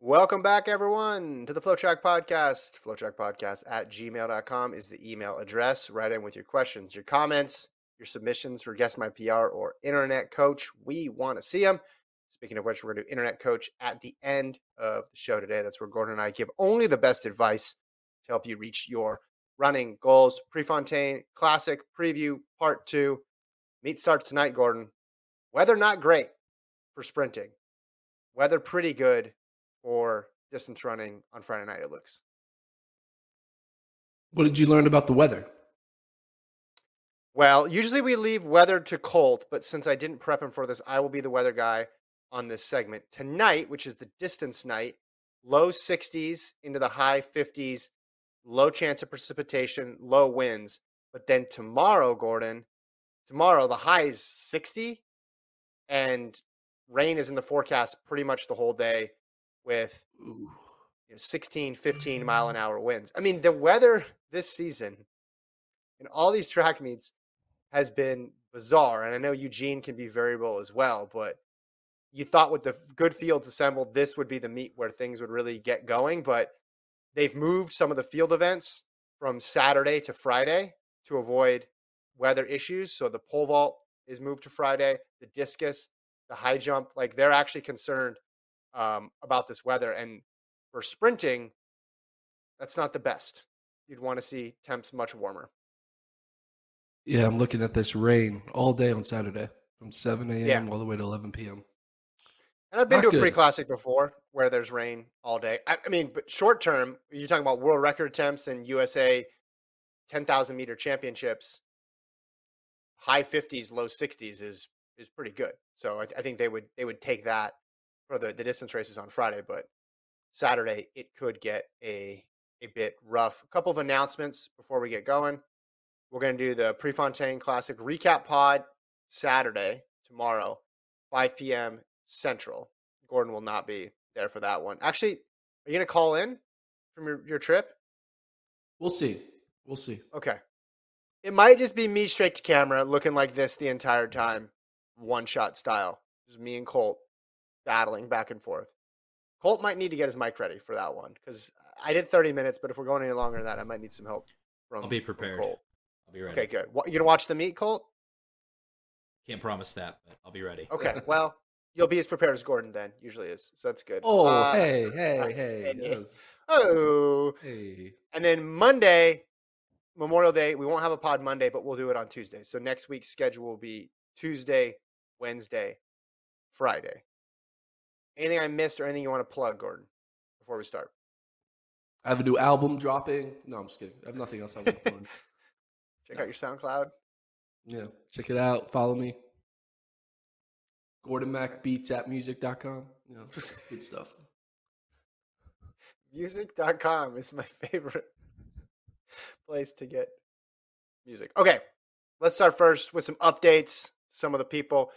Welcome back, everyone, to the FloTrack Podcast. FloTrack Podcast at gmail.com is the email address. Write in with your questions, your comments, your submissions for Guest My PR or Internet Coach. We want to see them. Speaking of which, we're going to do Internet Coach at the end of the show today. That's where Gordon and I give only the best advice to help you reach your running goals. Prefontaine Classic Preview Part 2. Meet starts tonight, Gordon. Weather not great for sprinting. Weather pretty good for distance running on Friday night, it looks. What did you learn about the weather? Well, usually we leave weather to Colt, but since I didn't prep him for this, I will be the weather guy on this segment. Tonight, which is the distance night, low 60s into the high 50s, low chance of precipitation, low winds. But then tomorrow, Gordon, tomorrow the high is 60 and rain is in the forecast pretty much the whole day with you know, 16, 15 mile an hour winds. I mean, the weather this season in all these track meets has been bizarre. And I know Eugene can be variable as well, but you thought with the good fields assembled, this would be the meet where things would really get going. But they've moved some of the field events from Saturday to Friday to avoid weather issues. So the pole vault is moved to Friday, the discus, the high jump, like they're actually concerned um, about this weather. And for sprinting, that's not the best. You'd want to see temps much warmer. Yeah, I'm looking at this rain all day on Saturday from 7 a.m. Yeah. all the way to 11 p.m. And I've been Not to a pre-classic before where there's rain all day. I, I mean, but short term, you're talking about world record attempts and USA 10,000 meter championships, high 50s, low 60s is is pretty good. So I, I think they would they would take that for the, the distance races on Friday, but Saturday it could get a a bit rough. A couple of announcements before we get going. We're going to do the Prefontaine Classic recap pod Saturday tomorrow, 5 p.m. Central. Gordon will not be there for that one. Actually, are you going to call in from your, your trip? We'll see. We'll see. Okay. It might just be me straight to camera looking like this the entire time, one shot style. Just me and Colt battling back and forth. Colt might need to get his mic ready for that one because I did 30 minutes, but if we're going any longer than that, I might need some help from, I'll be prepared. Colt. I'll be ready. Okay, good. What, you going to watch the meet, Colt? Can't promise that, but I'll be ready. Okay, well, you'll be as prepared as Gordon then, usually is. So that's good. Oh, Uh, hey, uh, hey, hey. hey. Yes. Oh. Hey. And then Monday, Memorial Day, we won't have a pod Monday, but we'll do it on Tuesday. So next week's schedule will be Tuesday, Wednesday, Friday. Anything I missed or anything you want to plug, Gordon, before we start? I have a new album dropping. No, I'm just kidding. I have nothing else I want to plug. Check out your SoundCloud. Yeah. Check it out. Follow me. Gordon Mac Beats at music.com. You know, good stuff. Music.com is my favorite place to get music. Okay, let's start first with some updates. Some of the people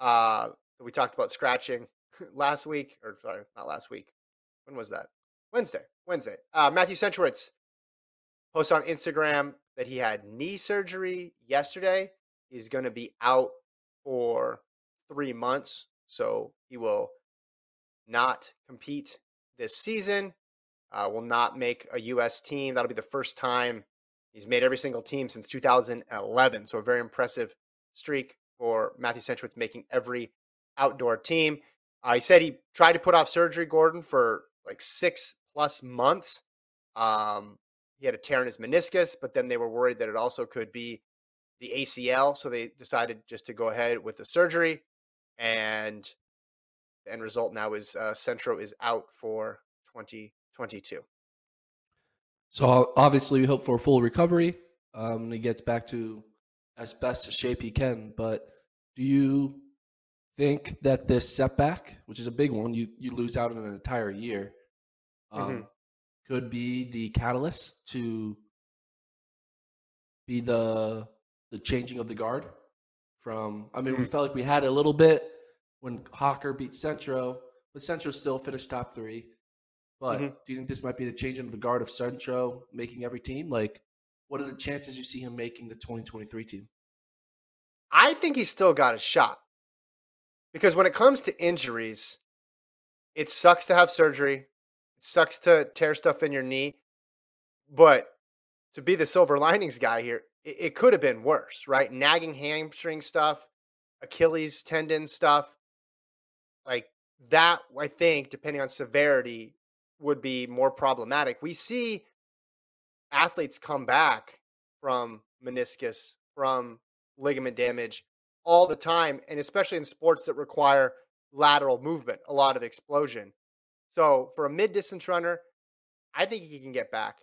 uh, that we talked about scratching last week, or sorry, not last week. When was that? Wednesday. Wednesday. Uh, Matthew Centrowitz posted on Instagram that he had knee surgery yesterday. He's going to be out for three months, so he will not compete this season. Uh, will not make a U.S. team. That'll be the first time he's made every single team since 2011. So a very impressive streak for Matthew Centrowitz making every outdoor team. Uh, he said he tried to put off surgery, Gordon, for like six plus months. Um, he had a tear in his meniscus, but then they were worried that it also could be the ACL. So they decided just to go ahead with the surgery. And the end result now is uh, Centro is out for 2022. So obviously, we hope for a full recovery. Um, he gets back to as best a shape he can. But do you think that this setback, which is a big one, you you lose out on an entire year, um, Mhm. could be the catalyst to be the the changing of the guard? From I mean, we Mhm. felt like we had a little bit when Hocker beat Centro, but Centro still finished top three. But Mhm. do you think this might be the change in the guard of Centro making every team? Like, what are the chances you see him making the 2023 team? I think he's still got a shot because when it comes to injuries, it sucks to have surgery. It sucks to tear stuff in your knee. But to be the silver linings guy here, it, it could have been worse, right? Nagging hamstring stuff, Achilles tendon stuff. Like that, I think, depending on severity, would be more problematic. We see athletes come back from meniscus, from ligament damage all the time, and especially in sports that require lateral movement, a lot of explosion. So for a mid distance runner, I think he can get back.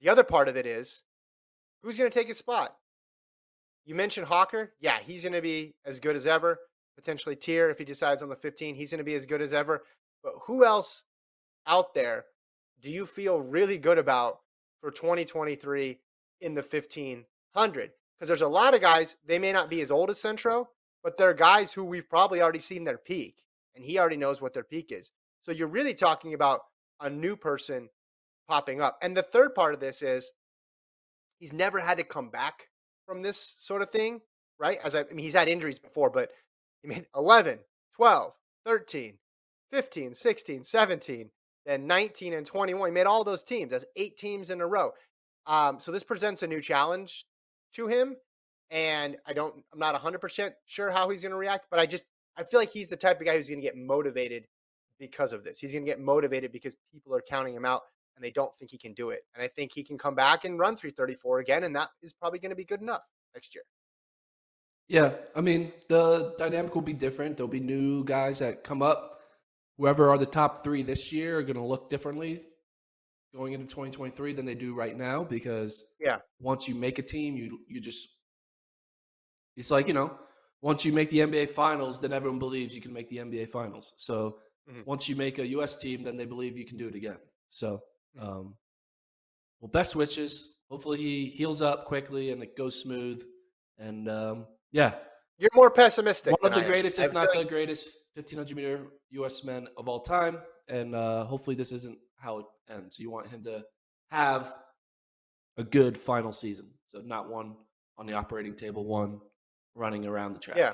The other part of it is who's going to take his spot? You mentioned Hocker. Yeah, he's going to be as good as ever. Potentially Teare if he decides on the 15, he's going to be as good as ever. But who else out there do you feel really good about for 2023 in the 1500? Because there's a lot of guys, they may not be as old as Centro, but they're guys who we've probably already seen their peak, and he already knows what their peak is. So you're really talking about a new person popping up. And the third part of this is he's never had to come back from this sort of thing, right? As I, I mean, he's had injuries before, but he made 11, 12, 13, 15, 16, 17, then 19 and 21. He made all those teams. That's eight teams in a row. Um, so this presents a new challenge to him. And I don't, I'm not 100% sure how he's going to react, but I just, I feel like he's the type of guy who's going to get motivated because of this. He's going to get motivated because people are counting him out and they don't think he can do it. And I think he can come back and run 334 again. And that is probably going to be good enough next year. Yeah. I mean, the dynamic will be different. There'll be new guys that come up. Whoever are the top three this year are going to look differently going into 2023 than they do right now because yeah. once you make a team you you just it's like you know once you make the NBA finals then everyone believes you can make the NBA finals. So mm-hmm. once you make a US team then they believe you can do it again. So mm-hmm. um well best wishes. Hopefully he heals up quickly and it goes smooth. And um yeah. You're more pessimistic one of the greatest if not the greatest 1500 meter US men of all time. And uh hopefully this isn't how it ends. You want him to have a good final season. So not one on the operating table, one running around the track. Yeah.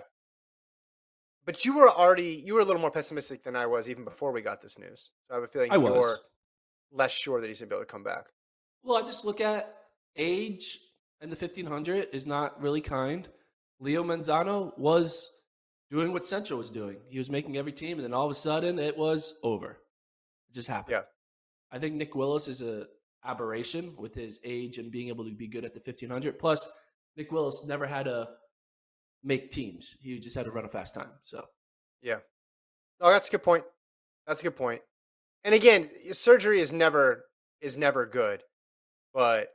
But you were already you were a little more pessimistic than I was even before we got this news. So I have a feeling I you're less sure that he's gonna be able to come back. Well, I just look at age and the fifteen hundred is not really kind. Leo Manzano was doing what Centro was doing. He was making every team, and then all of a sudden it was over. It just happened. Yeah. I think Nick Willis is a aberration with his age and being able to be good at the 1500. Plus, Nick Willis never had to make teams. He just had to run a fast time. So, yeah. Oh, that's a good point. That's a good point. And again, surgery is never is never good, but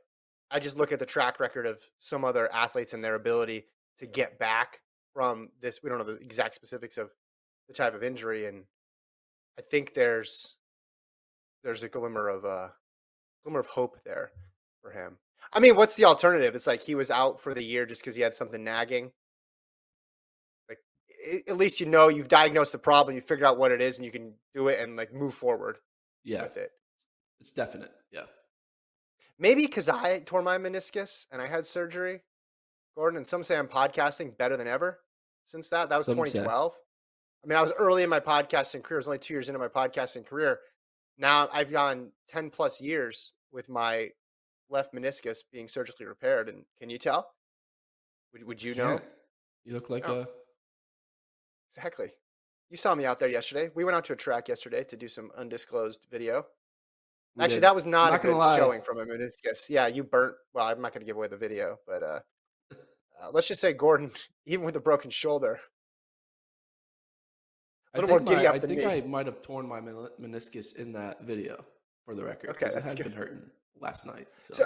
I just look at the track record of some other athletes and their ability to get back from this. We don't know the exact specifics of the type of injury, and I think there's there's a glimmer of a uh, glimmer of hope there for him. I mean, what's the alternative? It's like he was out for the year just because he had something nagging. Like at least you know you've diagnosed the problem, you figured out what it is, and you can do it and like move forward. Yeah, with it. It's definite. Yeah. Maybe because I tore my meniscus and I had surgery, Gordon, and some say I'm podcasting better than ever since that. That was some 2012. Say. I mean, I was early in my podcasting career. I was only two years into my podcasting career now I've gone 10 plus years with my left meniscus being surgically repaired. And can you tell? Would, would you know? You look like no. a. Exactly. You saw me out there yesterday. We went out to a track yesterday to do some undisclosed video. We Actually, did. that was not, not a good lie. showing from a meniscus. Yeah, you burnt. Well, I'm not going to give away the video, but uh, uh, let's just say Gordon, even with a broken shoulder, a little more giddy my, up I think me. I might have torn my meniscus in that video for the record. Okay, it has good. been hurting last night. So, so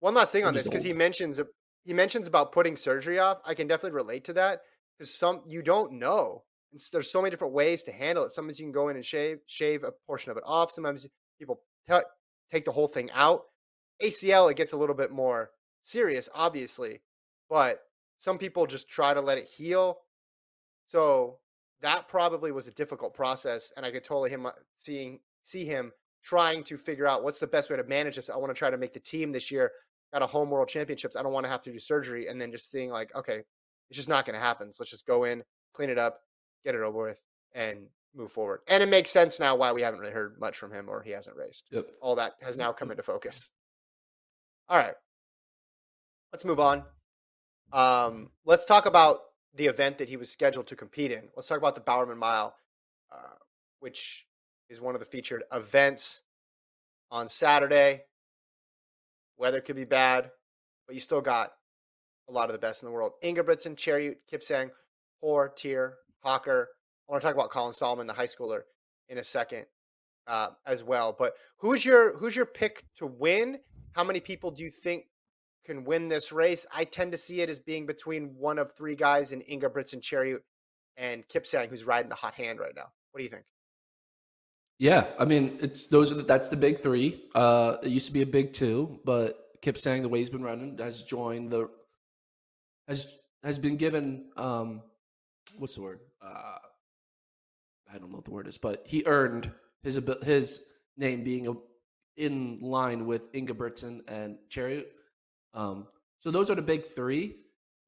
one last thing I'm on this because he mentions he mentions about putting surgery off. I can definitely relate to that because some you don't know. there's so many different ways to handle it. Sometimes you can go in and shave shave a portion of it off. Sometimes people t- take the whole thing out. ACL it gets a little bit more serious, obviously, but some people just try to let it heal. So that probably was a difficult process, and I could totally him uh, seeing see him trying to figure out what's the best way to manage this. I want to try to make the team this year. Got a home world championships. I don't want to have to do surgery, and then just seeing like, okay, it's just not going to happen. So let's just go in, clean it up, get it over with, and move forward. And it makes sense now why we haven't really heard much from him or he hasn't raced. Yep. All that has now come into focus. All right. Let's move on. Um, let's talk about the event that he was scheduled to compete in. Let's talk about the Bowerman Mile, uh, which is one of the featured events on Saturday. Weather could be bad, but you still got a lot of the best in the world. Ingebrigtsen, Cheruiyot, Kipsang, Hoare, Teare, Hocker. I want to talk about Colin Sahlman, the high schooler, in a second uh, as well. But who's your who's your pick to win? How many people do you think can win this race? I tend to see it as being between one of three guys in Ingebrigtsen, Cheruiyot, and Kip Kipsang, who's riding the hot hand right now. What do you think? Yeah, I mean, it's those are the, that's the big three. Uh, it used to be a big two, but Kip Kipsang the way he's been running has joined the has has been given um, what's the word? Uh, I don't know what the word is, but he earned his his name being a, in line with Ingebrigtsen and Cheruiyot. Um, so those are the big three.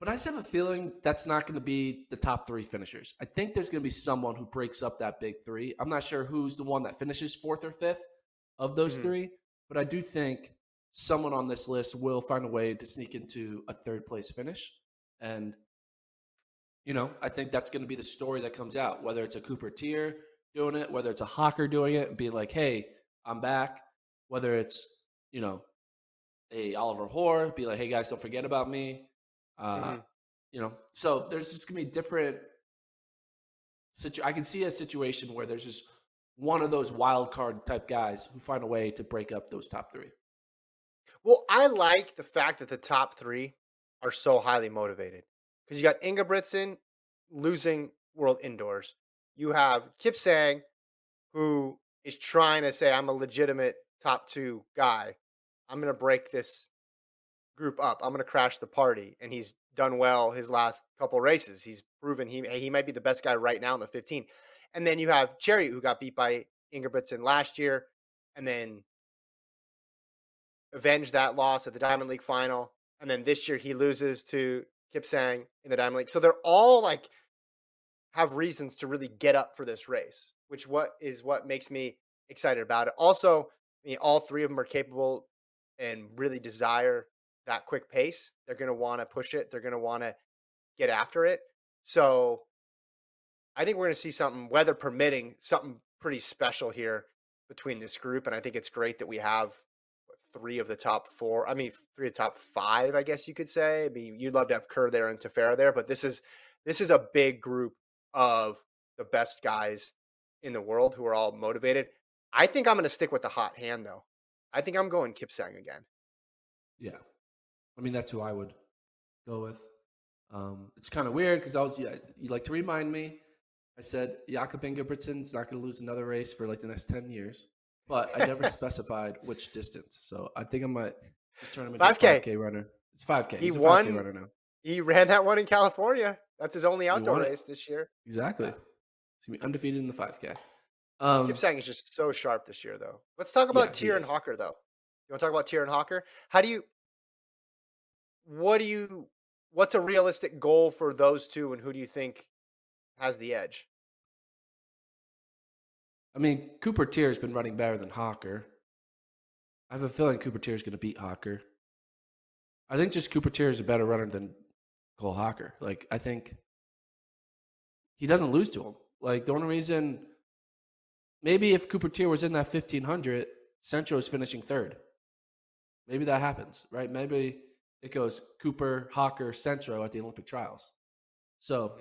But I just have a feeling that's not going to be the top three finishers. I think there's going to be someone who breaks up that big three. I'm not sure who's the one that finishes fourth or fifth of those Mm-hmm. three, but I do think someone on this list will find a way to sneak into a third place finish. And, you know, I think that's going to be the story that comes out, whether it's a Cooper Teare doing it, whether it's a Hocker doing it, and be like, hey, I'm back. Whether it's, you know, a Oliver Hoare, be like, hey guys, don't forget about me. Uh, Mhm. You know, so there's just gonna be different. Situ- I can see a situation where there's just one of those wild card type guys who find a way to break up those top three. Well, I like the fact that the top three are so highly motivated because you got Ingebrigtsen losing World Indoors. You have Kipsang, who is trying to say, I'm a legitimate top two guy. I'm going to break this group up. I'm going to crash the party. And he's done well his last couple races. He's proven he, he might be the best guy right now in the 15. And then you have Cherry, who got beat by Ingebrigtsen last year. And then avenge that loss at the Diamond League final. And then this year he loses to Kipsang in the Diamond League. So they're all like have reasons to really get up for this race, which what is what makes me excited about it. Also, I mean, all three of them are capable and really desire that quick pace. They're going to want to push it. They're going to want to get after it. So I think we're going to see something, weather permitting, something pretty special here between this group. And I think it's great that we have three of the top four. I mean, three of the top five, I guess you could say. I mean, you'd love to have Kerr there and Tefera there, but this is this is a big group of the best guys in the world who are all motivated. I think I'm going to stick with the hot hand though. I think I'm going Kipsang again. Yeah, I mean that's who I would go with. Um, it's kind of weird because I was yeah, you like to remind me. I said Jakob Ingebrigtsen's not going to lose another race for like the next ten years, but I never specified which distance. So I think I might turn him into 5K. a 5K runner. It's 5K. He He's a 5K won- runner now. He ran that one in California. That's his only outdoor race this year. Exactly. He's gonna be undefeated in the 5K. Um, Kipsang is just so sharp this year, though. Let's talk about Yeah, Teare and. Hocker, though. You want to talk about Teare and Hocker? How do you? What do you? What's a realistic goal for those two, and who do you think has the edge? I mean, Cooper Teare has been running better than Hocker. I have a feeling Cooper Teare is going to beat Hocker. I think just Cooper Teare is a better runner than Cole Hocker. Like, I think he doesn't lose to him. Like, the only reason, maybe if Cooper Teare was in that 1500, Centro is finishing third. Maybe that happens, right? Maybe it goes Cooper, Hocker, Centro at the Olympic trials. So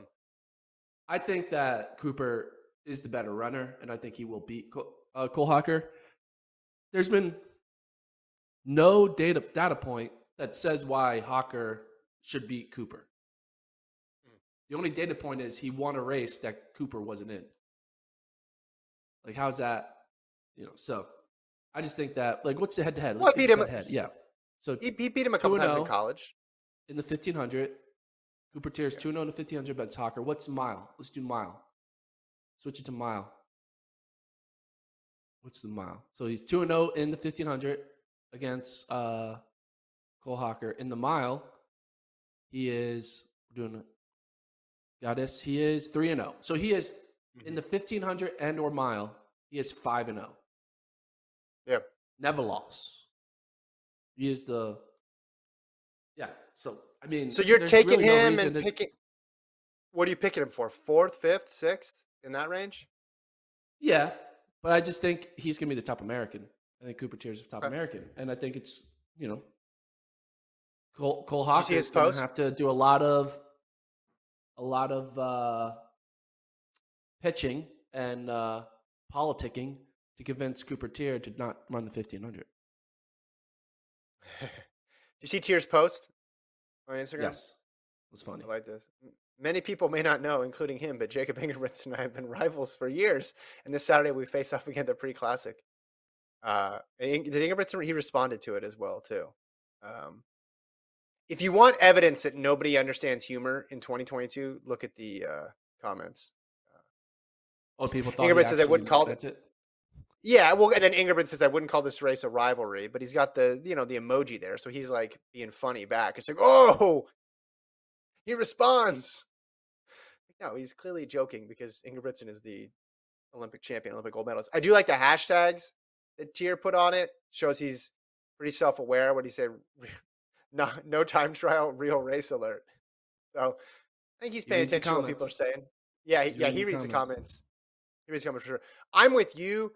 I think that Cooper is the better runner, and I think he will beat Cole, uh, Cole Hocker. There's been no data data point that says why Hocker should beat Cooper. Hmm. The only data point is he won a race that Cooper wasn't in. Like, how's that? You know, so I just think that, like, what's the head to head? Well, I beat him- Head. Yeah. So He, he beat him a couple times in college. in the 1500, Cooper Teare's 2 0 in the 1500 bets Hocker. What's mile? Let's do mile. Switch it to mile. What's the mile? So he's 2 0 in the 1500 against uh, Cole Hocker. In the mile, he is doing got this. He is 3 0. So he is in the 1500 and or mile, he is 5 and 0. Yep. Never lost. He is the Yeah, so I mean So you're taking really him reason and to- picking. What are you picking him for? Fourth, fifth, sixth in that range? Yeah, but I just think he's going to be the top American. I think Cooper Teare's is top Okay. American, and I think it's you know Cole Cole you Hocker see his is going to have to do a lot of a lot of uh, pitching and uh, politicking to convince Cooper Teare to not run the fifteen hundred. Did you see Teare's post on Instagram? Yes, it was funny. I like this. Many people may not know, including him, but Jakob Ingebrigtsen and I have been rivals for years. And this Saturday we face off again at the pre-classic. Uh, did Ingebrigtsen? He responded to it as well too. Um, if you want evidence that nobody understands humor in 2022, look at the uh, comments. Oh, people thought Ingebrigtsen says I wouldn't call meant it. Yeah, well, and then Ingebrigtsen says I wouldn't call this race a rivalry, but he's got the you know the emoji there, so he's like being funny back. It's like, oh, he responds. No, he's clearly joking because Ingebrigtsen is the Olympic champion, Olympic gold medalist. I do like the hashtags that Teare put on it. Shows he's pretty self aware. What do you say? No, no time trial, real race alert. So I think he's paying the attention to what people are saying. Yeah, he, yeah, he reads the comments. Comments. He reads the comments for sure. I'm with you.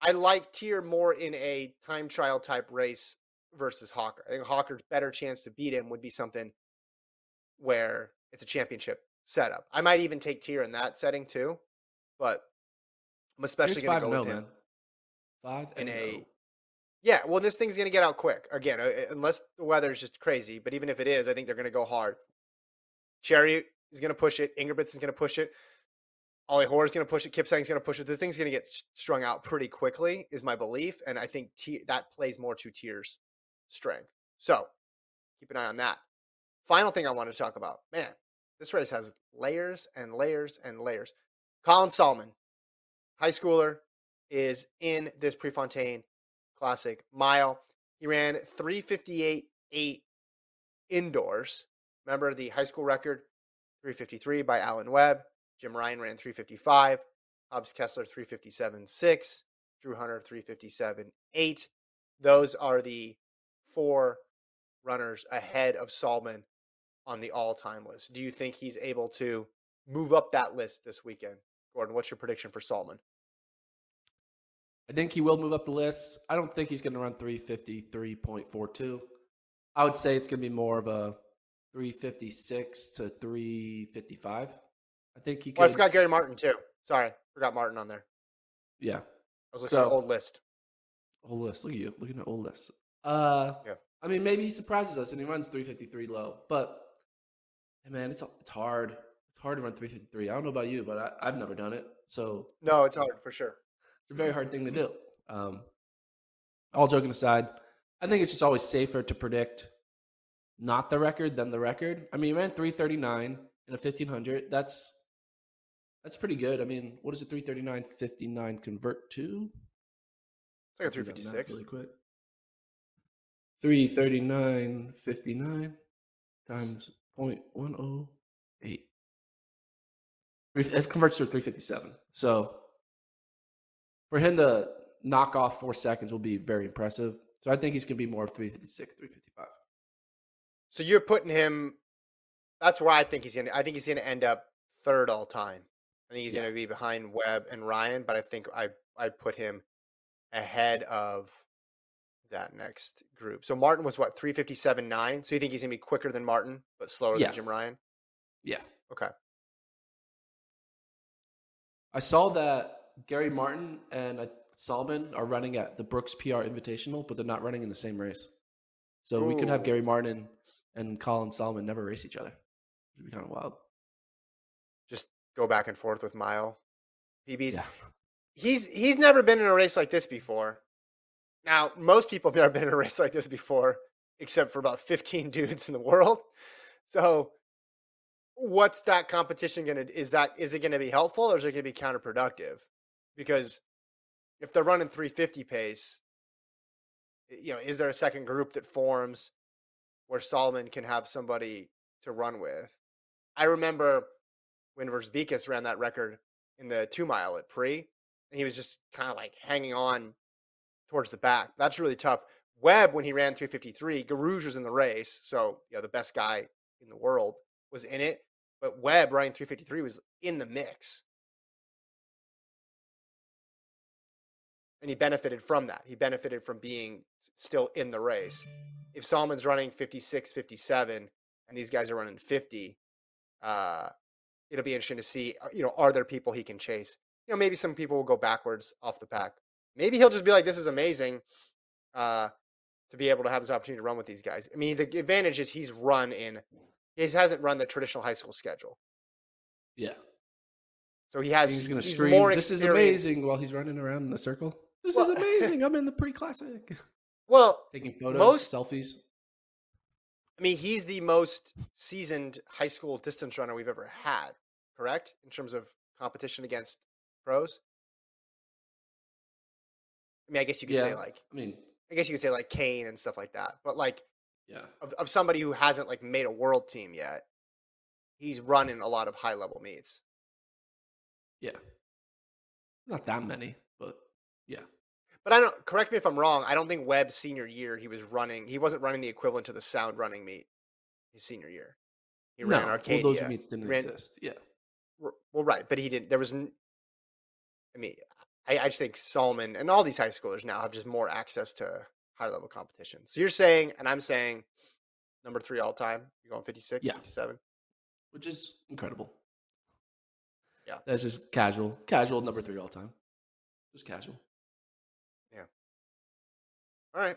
I like Teare more in a time trial type race versus Hocker. I think Hocker's better chance to beat him would be something where it's a championship setup. I might even take Teare in that setting too, but I'm especially going to go with him man. Five in and oh. a. zero. Yeah, well, this thing's going to get out quick again, uh, unless the weather is just crazy. But even if it is, I think they're going to go hard. Cherry is going to push it. Ingebrigtsen's going to push it. Oh, Ollie Hoare is going to push it. Kipsang's going to push it. This thing's going to get strung out pretty quickly, is my belief, and I think T- that plays more to Teare's strength. So keep an eye on that. Final thing I want to talk about, man, this race has layers and layers and layers. Colin Sahlman, high schooler, is in this Prefontaine Classic mile. He ran 358.8 indoors. Remember the high school record, 353 by Alan Webb. Jim Ryun ran 355. Hobbs Kessler 357.6. Drew Hunter 357.8. Those are the four runners ahead of Sahlman on the all-time list. Do you think he's able to move up that list this weekend? Gordon, what's your prediction for Sahlman? I think he will move up the list. I don't think he's going to run 353.42. I would say it's going to be more of a 356 to 355. I think he could. I forgot Gary Martin too. Sorry, forgot Martin on there. Yeah, I was looking at So- the old list. Old list. Look at you, looking at old list. Uh, Yeah. I mean, maybe he surprises us and he runs 353 low, but hey, man, it's it's hard. It's hard to run 353. I don't know about you, but I, I've never done it, so No, it's hard for sure. it's a very hard thing to do. Um, all joking aside, I think it's just always safer to predict not the record than the record. I mean, he ran 339 in a 1500. That's that's pretty good. I mean, what does a 339 59 convert to? It's like a Do that math 356. Really quick. 339 59 times 0.108. It converts to a 357. So for him to knock off four seconds will be very impressive. So I think he's going to be more of 356, 355. So you're putting him. That's where I think he's gonna. I think he's gonna end up third all time. I think he's Yeah. gonna be behind Webb and Ryun, but I think I I put him ahead of that next group. So Martin was what three fifty seven nine. So you think he's gonna be quicker than Martin, but slower Yeah. than Jim Ryun? Yeah. Okay. I saw that Gary Martin and uh, Sahlman are running at the Brooks PR Invitational, but they're not running in the same race. So we could have Gary Martin and Colin Sahlman never race each other. It'd be kind of wild. Go back and forth with Mile PBs. Yeah. he's he's never been in a race like this before. Now, most people have never been in a race like this before, except for about 15 dudes in the world. So, what's that competition going to is that is it going to be helpful or is it going to be counterproductive? Because if they're running 350 pace, you know, is there a second group that forms where Sahlman can have somebody to run with? I remember when Verzbicas ran that record in the two mile at pre, and he was just kind of like hanging on towards the back. That's really tough. Webb, when he ran 353, Guerrouj was in the race, so you know the best guy in the world was in it, but Webb running 353 was in the mix. And he benefited from that. He benefited from being still in the race. If Sahlman's running 56, 57, and these guys are running 50, uh, it'll be interesting to see, uh, you know, are there people he can chase? You know, maybe some people will go backwards off the pack. Maybe he'll just be like, this is amazing uh, to be able to have this opportunity to run with these guys. I mean, the advantage is he's run in, he hasn't run the traditional high school schedule. Yeah. So he has, He's going to scream, more this is amazing, while he's running around in a circle. This Well- is amazing. I'm in the pre-classic. Well, Taking photos, Most- selfies. I mean, he's the most seasoned high school distance runner we've ever had, correct? In terms of competition against pros. I mean, I guess you could say like, I mean, I guess you could say like Kane and stuff like that. But like yeah. of, of somebody who hasn't like made a world team yet, he's running a lot of high level meets. Yeah. Not that many, but yeah. But I don't correct me if I'm wrong. I don't think Webb's senior year he was running. He wasn't running the equivalent to the sound running meet his senior year. He no, ran Arcadia. well, those meets didn't ran- exist. Yeah. Well, right, but he didn't. There was. n- I mean, I, I just think Sahlman and all these high schoolers now have just more access to high level competition. So you're saying, and I'm saying, number three all time. You're going 56, Yeah. 57. Which is incredible. Yeah. That's just casual. Casual number three all time. Just casual. Yeah. All right,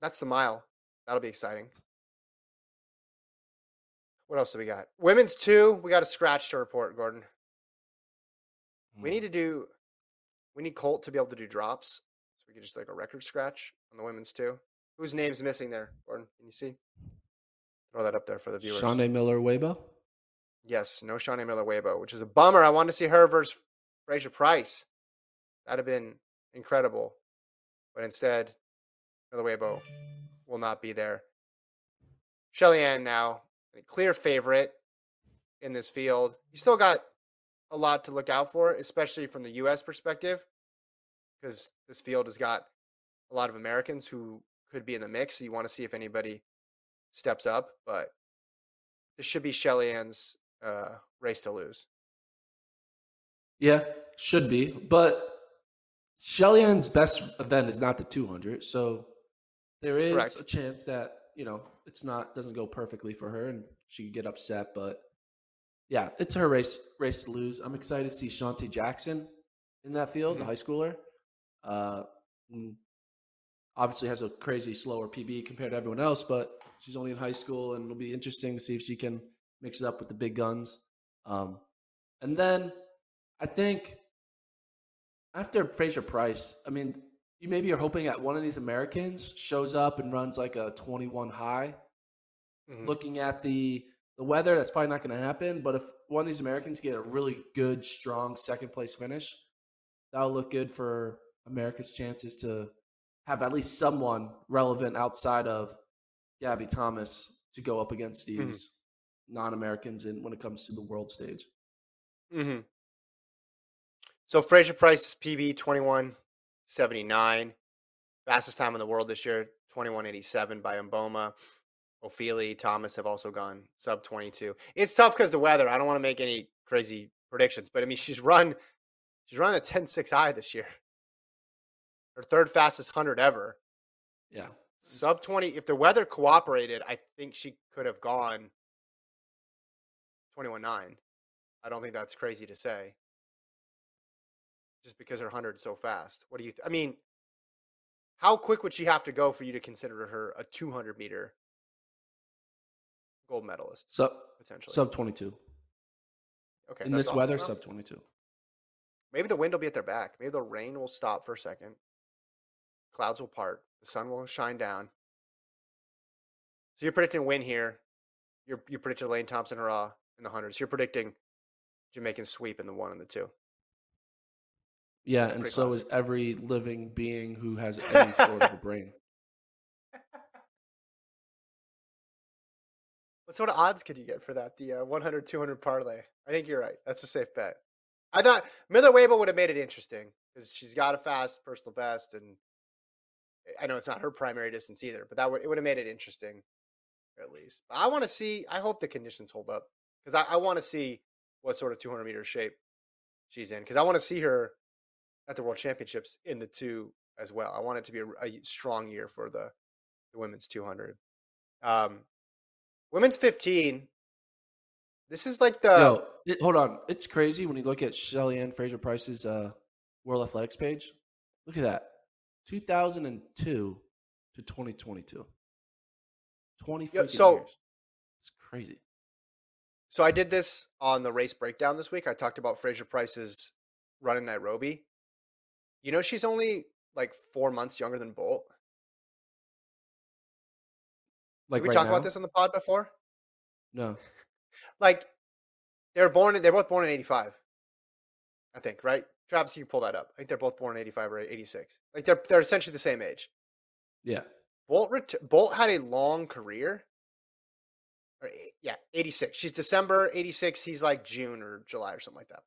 that's the mile. That'll be exciting. What else do we got? Women's two. We got a scratch to report, Gordon. We Hmm. need to do. We need Colt to be able to do drops, so we could just like a record scratch on the women's two. Whose name's missing there, Gordon? Can you see? Throw that up there for the viewers. Shaunae Miller Uibo. Yes, no Shaunae Miller Uibo, which is a bummer. I wanted to see her versus Fraser-Pryce. That'd have been incredible. But instead, Miller Uibo will not be there. Shelly Ann now, clear favorite in this field. You still got a lot to look out for, especially from the U.S. perspective, because this field has got a lot of Americans who could be in the mix. So you want to see if anybody steps up, but this should be Shelly Ann's uh, race to lose. Yeah, should be. But Shelly Ann's best event is not the 200. So there is Correct. a chance that, you know, it's not, doesn't go perfectly for her and she could get upset. But yeah, it's her race, race to lose. I'm excited to see Shawnti Jackson in that field, the Mhm. high schooler. Uh, mm, obviously has a crazy slower PB compared to everyone else, but she's only in high school and it'll be interesting to see if she can mix it up with the big guns. Um, and then I think after Fraser-Pryce, I mean, you maybe are hoping that one of these Americans shows up and runs like a 21 high. Mhm. Looking at the the weather, that's probably not going to happen. But if one of these Americans get a really good, strong second place finish, that'll look good for America's chances to have at least someone relevant outside of Gabby Thomas to go up against Mhm. these non-Americans in when it comes to the world stage. Mm-hmm. So Fraser-Pryce PB twenty one seventy nine, fastest time in the world this year twenty one eighty seven by Mboma. Ophelia Thomas have also gone sub twenty two. It's tough because the weather. I don't want to make any crazy predictions, but I mean she's run she's run a 10-6 high this year. Her third fastest hundred ever. Yeah. Sub twenty. If the weather cooperated, I think she could have gone twenty one nine. I don't think that's crazy to say. Just because her hundred's so fast. What do you? Th- I mean, how quick would she have to go for you to consider her a two hundred meter gold medalist Sub potentially? sub 22. okay, In this weather, well, sub 22. Maybe the wind will be at their back. Maybe the rain will stop for a second. Clouds will part. The sun will shine down. So you're predicting win here. You're you predicted Elaine Thompson Herah in the hundreds. You're predicting Jamaican sweep in the one and the two. Yeah, and so classic. is every living being who has any sort of a brain. What sort of odds could you get for that? The uh, 100 200 parlay. I think you're right. That's a safe bet. I thought Miller Uibo would have made it interesting because she's got a fast personal best, and I know it's not her primary distance either, but that would it would have made it interesting at least. But I want to see. I hope the conditions hold up because I, I want to see what sort of 200 meter shape she's in because I want to see her at the World Championships in the two as well. I want it to be a, a strong year for the, the women's 200. Um, women's 15. This is like the. Yo, it, hold on. It's crazy when you look at Shelly Ann Fraser-Pryce's uh, World Athletics page. Look at that. 2002 to 2022. 20 Yo, freaking so- years. It's crazy. So I did this on the race breakdown this week. I talked about Fraser-Pryce's run in Nairobi. You know, she's only like four months younger than Bolt. Like Did we right talk now? about this on the pod before? No. Like they were born. They're both born in '85, I think. Right, Travis, you pull that up. I think they're both born in '85 or '86. Like they're they're essentially the same age. Yeah. Bolt ret- Bolt had a long career. Or, eh, yeah, 86. She's December 86. He's like June or July or something like that.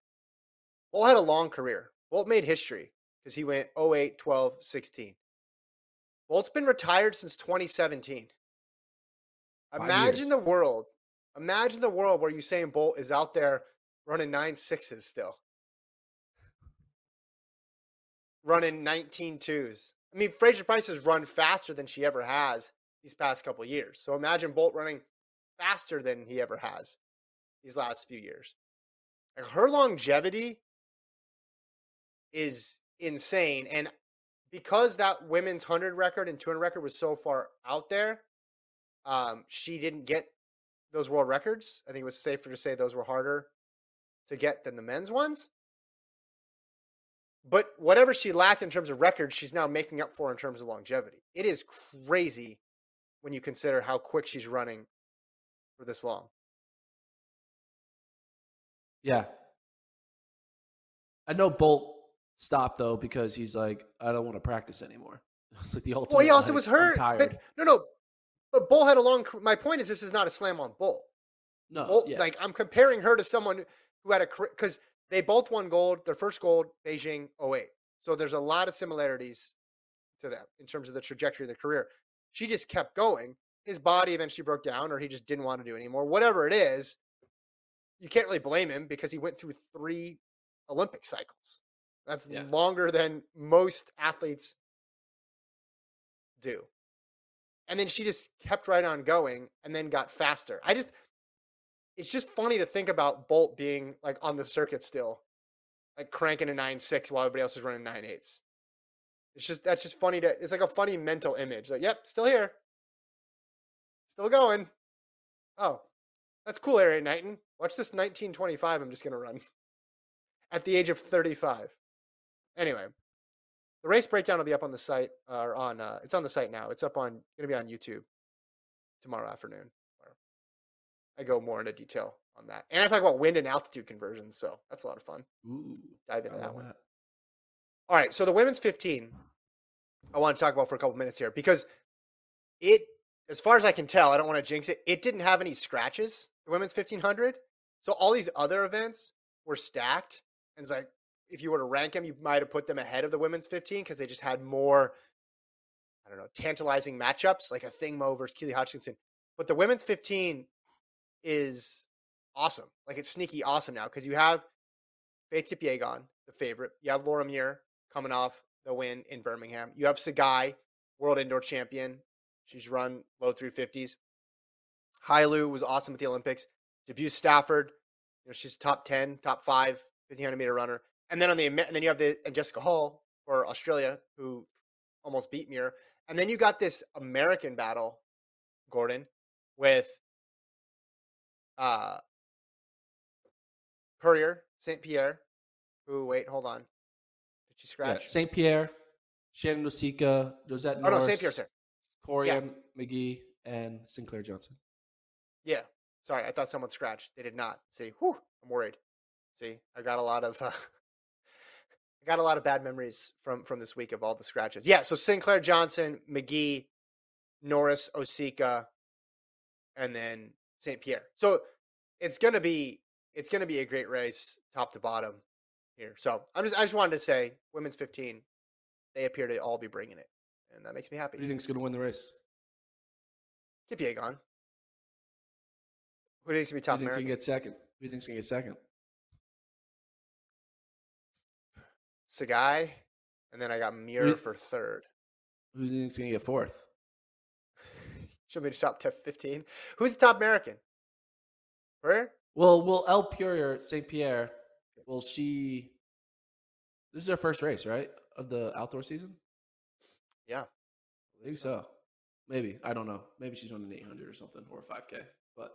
Bolt had a long career. Bolt made history because he went 08, 12, 16. Bolt's been retired since 2017. Five Imagine the world. Imagine the world where Usain Bolt is out there running nine sixes still. Running 19 twos. I mean, Fraser-Pryce has run faster than she ever has these past couple of years. So imagine Bolt running faster than he ever has these last few years. Like her longevity is insane. And because that women's 100 record and 200 record was so far out there, um, she didn't get those world records. I think it was safer to say those were harder to get than the men's ones. But whatever she lacked in terms of records, she's now making up for in terms of longevity. It is crazy when you consider how quick she's running for this long. Yeah. I know Bolt stopped though because he's like, I don't want to practice anymore. It's like the ultimate. Well, he also like, was hurt. But no, no. But Bull had a long. My point is, this is not a slam on Bull. no, Bull yeah. Like I'm comparing her to someone who had a because they both won gold. Their first gold, Beijing 08. So there's a lot of similarities to them in terms of the trajectory of their career. She just kept going. His body eventually broke down, or he just didn't want to do it anymore. Whatever it is, you can't really blame him because he went through three Olympic cycles. That's Yeah. longer than most athletes do. And then she just kept right on going and then got faster. I just it's just funny to think about Bolt being like on the circuit still, like cranking a nine six while everybody else is running nine eights. It's just that's just funny to it's like a funny mental image. Like, yep, still here. Still going. Oh, that's cool, Erriyon Knighton. Watch this 1925 I'm just gonna run. At the age of 35. Anyway, the race breakdown will be up on the site or on uh, it's on the site now. It's up on gonna be on YouTube tomorrow afternoon. I go more into detail on that. And I talk about wind and altitude conversions, so that's a lot of fun. Ooh, Dive into that one. that. All right, so the women's 15, I want to talk about for a couple minutes here because it, as far as I can tell, I don't want to jinx it. It didn't have any scratches. The women's 1500, so all these other events were stacked, and it's like if you were to rank them, you might have put them ahead of the women's 15 because they just had more, I don't know, tantalizing matchups like Athing Mu versus Keely Hodgkinson. But the women's 15 is awesome. Like it's sneaky awesome now because you have Faith Kipyegon, the favorite. You have Laura Muir coming off the win in Birmingham. You have Tsegay, world indoor champion. She's run low 350s. Hailu was awesome at the Olympics. DeBues-Stafford, you know, she's top 10, top five, 1500 meter runner. And then on the and then you have the and Jessica Hull for Australia, who almost beat Muir. And then you got this American battle, Gordon, with uh Courier, St. Pierre, who wait, hold on. Did she Yeah, scratch? St. Pierre, Shannon Osika, Josette oh no, St. Pierre's there. Corian McGee, and Sinclair Johnson. Yeah. Sorry, I thought someone scratched. They did not. See, whew, I'm worried. See, I got a lot of uh, I got a lot of bad memories from from this week of all the scratches. Yeah, so Sinclair Johnson, McGee, Norris, Osika, and then St. Pierre. So it's gonna be it's gonna be a great race, top to bottom. here. So I'm just I just wanted to say, women's 15, they appear to all be bringing it, and that makes me happy. Who do you think's going to win the race? Kipyegon. Who do you think's gonna be Who do you think's gonna get second? Who do you think's going to get second? Tsegay, and then I got Muir for third. Who do you think's going to get fourth? Should we just top top 15? Who's the top American? Where? Well, will Elle Purrier St. Pierre? Will she? This is her first race, right, of the outdoor season. Yeah. I think so. Maybe I don't know. Maybe she's running 800 or something or 5K. But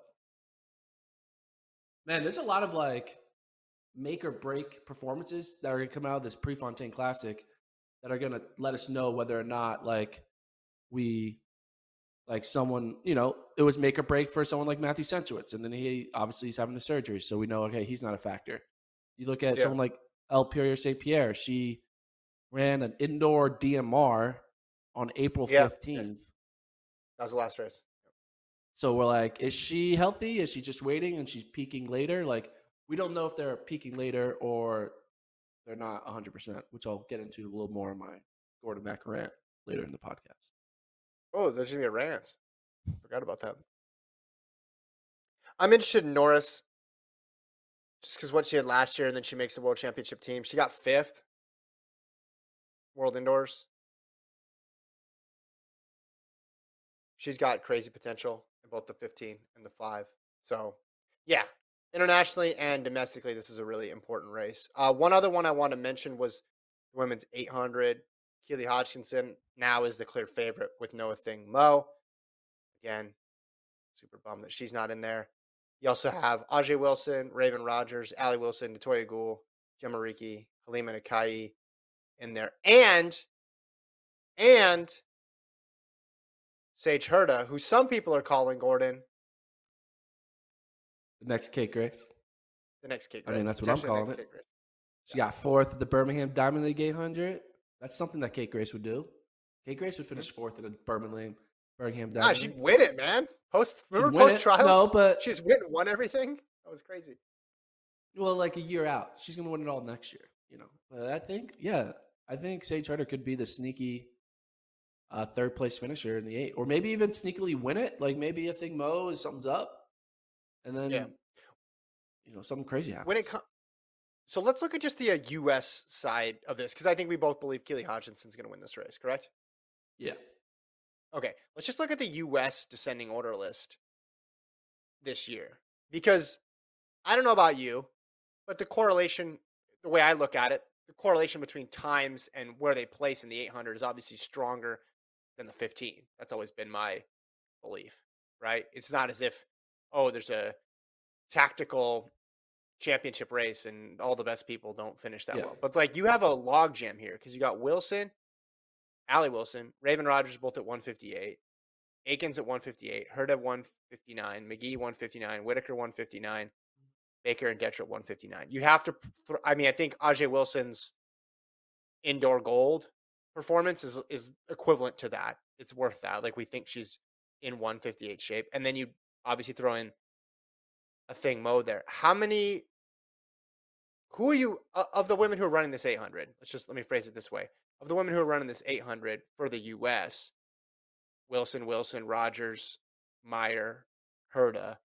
man, there's a lot of like make or break performances that are gonna come out of this Prefontaine Classic that are gonna let us know whether or not like we like someone you know it was make or break for someone like Matthew Centrowitz, and then he obviously he's having the surgery, so we know okay he's not a factor. You look at Yeah. someone like Elle Purrier St. Pierre, she ran an indoor DMR on April Yeah. 15th. That was the last race. So we're like, is she healthy? Is she just waiting and she's peaking later? Like, we don't know if they're peaking later or they're not 100%, which I'll get into a little more in my Gordon Mack rant later in the podcast. Oh, there's gonna be a rant. Forgot about that. I'm interested in Norris, just because what she had last year, and then she makes the world championship team. She got fifth, world indoors. She's got crazy potential in both the 15 and the five. So, yeah, internationally and domestically, this is a really important race. Uh, one other one I want to mention was the women's 800. Keely Hodgkinson now is the clear favorite with no Athing Mu. Again, super bummed that she's not in there. You also have Ajeé Wilson, Raven Rogers, Allie Wilson, Natoya Goule, Jemma Reekie, Halimah Nakaayi in there. And, and Sage Hurta, who some people are calling Gordon The next cake race. the next kick I mean, that's what I'm calling it. race. She got fourth at the Birmingham Diamond League 800. That's something that Kate Grace would do. Kate Grace would finish fourth at the Birmingham Birmingham Nah, Diamond she'd win it, man. Post, remember post trials? No, but- she's win, won everything. That was crazy. Well, like a year out, she's gonna win it all next year. You know, but I think, yeah, I think Sage Hurta could be the sneaky uh, third place finisher in the eight, or maybe even sneakily win it. Like maybe Athing Mu is something's up, and then Yeah. you know something crazy happens. when it comes so let's look at just the uh, us side of this because i think we both believe keely hodgkinson's going to win this race correct yeah, okay let's just look at the us descending order list this year because i don't know about you but the correlation the way i look at it the correlation between times and where they place in the 800 is obviously stronger than the 15 that's always been my belief right it's not as if oh there's a tactical championship race and all the best people don't finish that Yeah. well. But like you have a log jam here because you got Wilson, Allie Wilson, Raven Rogers both at 158, Aikens at 158, Hurd at 159, McGee 159, Whitaker 159, Baker and Detra at 159. You have to, I mean, I think Ajeé Wilson's indoor gold performance is is equivalent to that. It's worth that. Like we think she's in 158 shape, and then you obviously throw in Athing Mu there. How many? Who are you of the women who are running this 800? Let's just let me phrase it this way: of the women who are running this 800 for the U.S., Wilson, Wilson, Rogers, Meyer, Herda.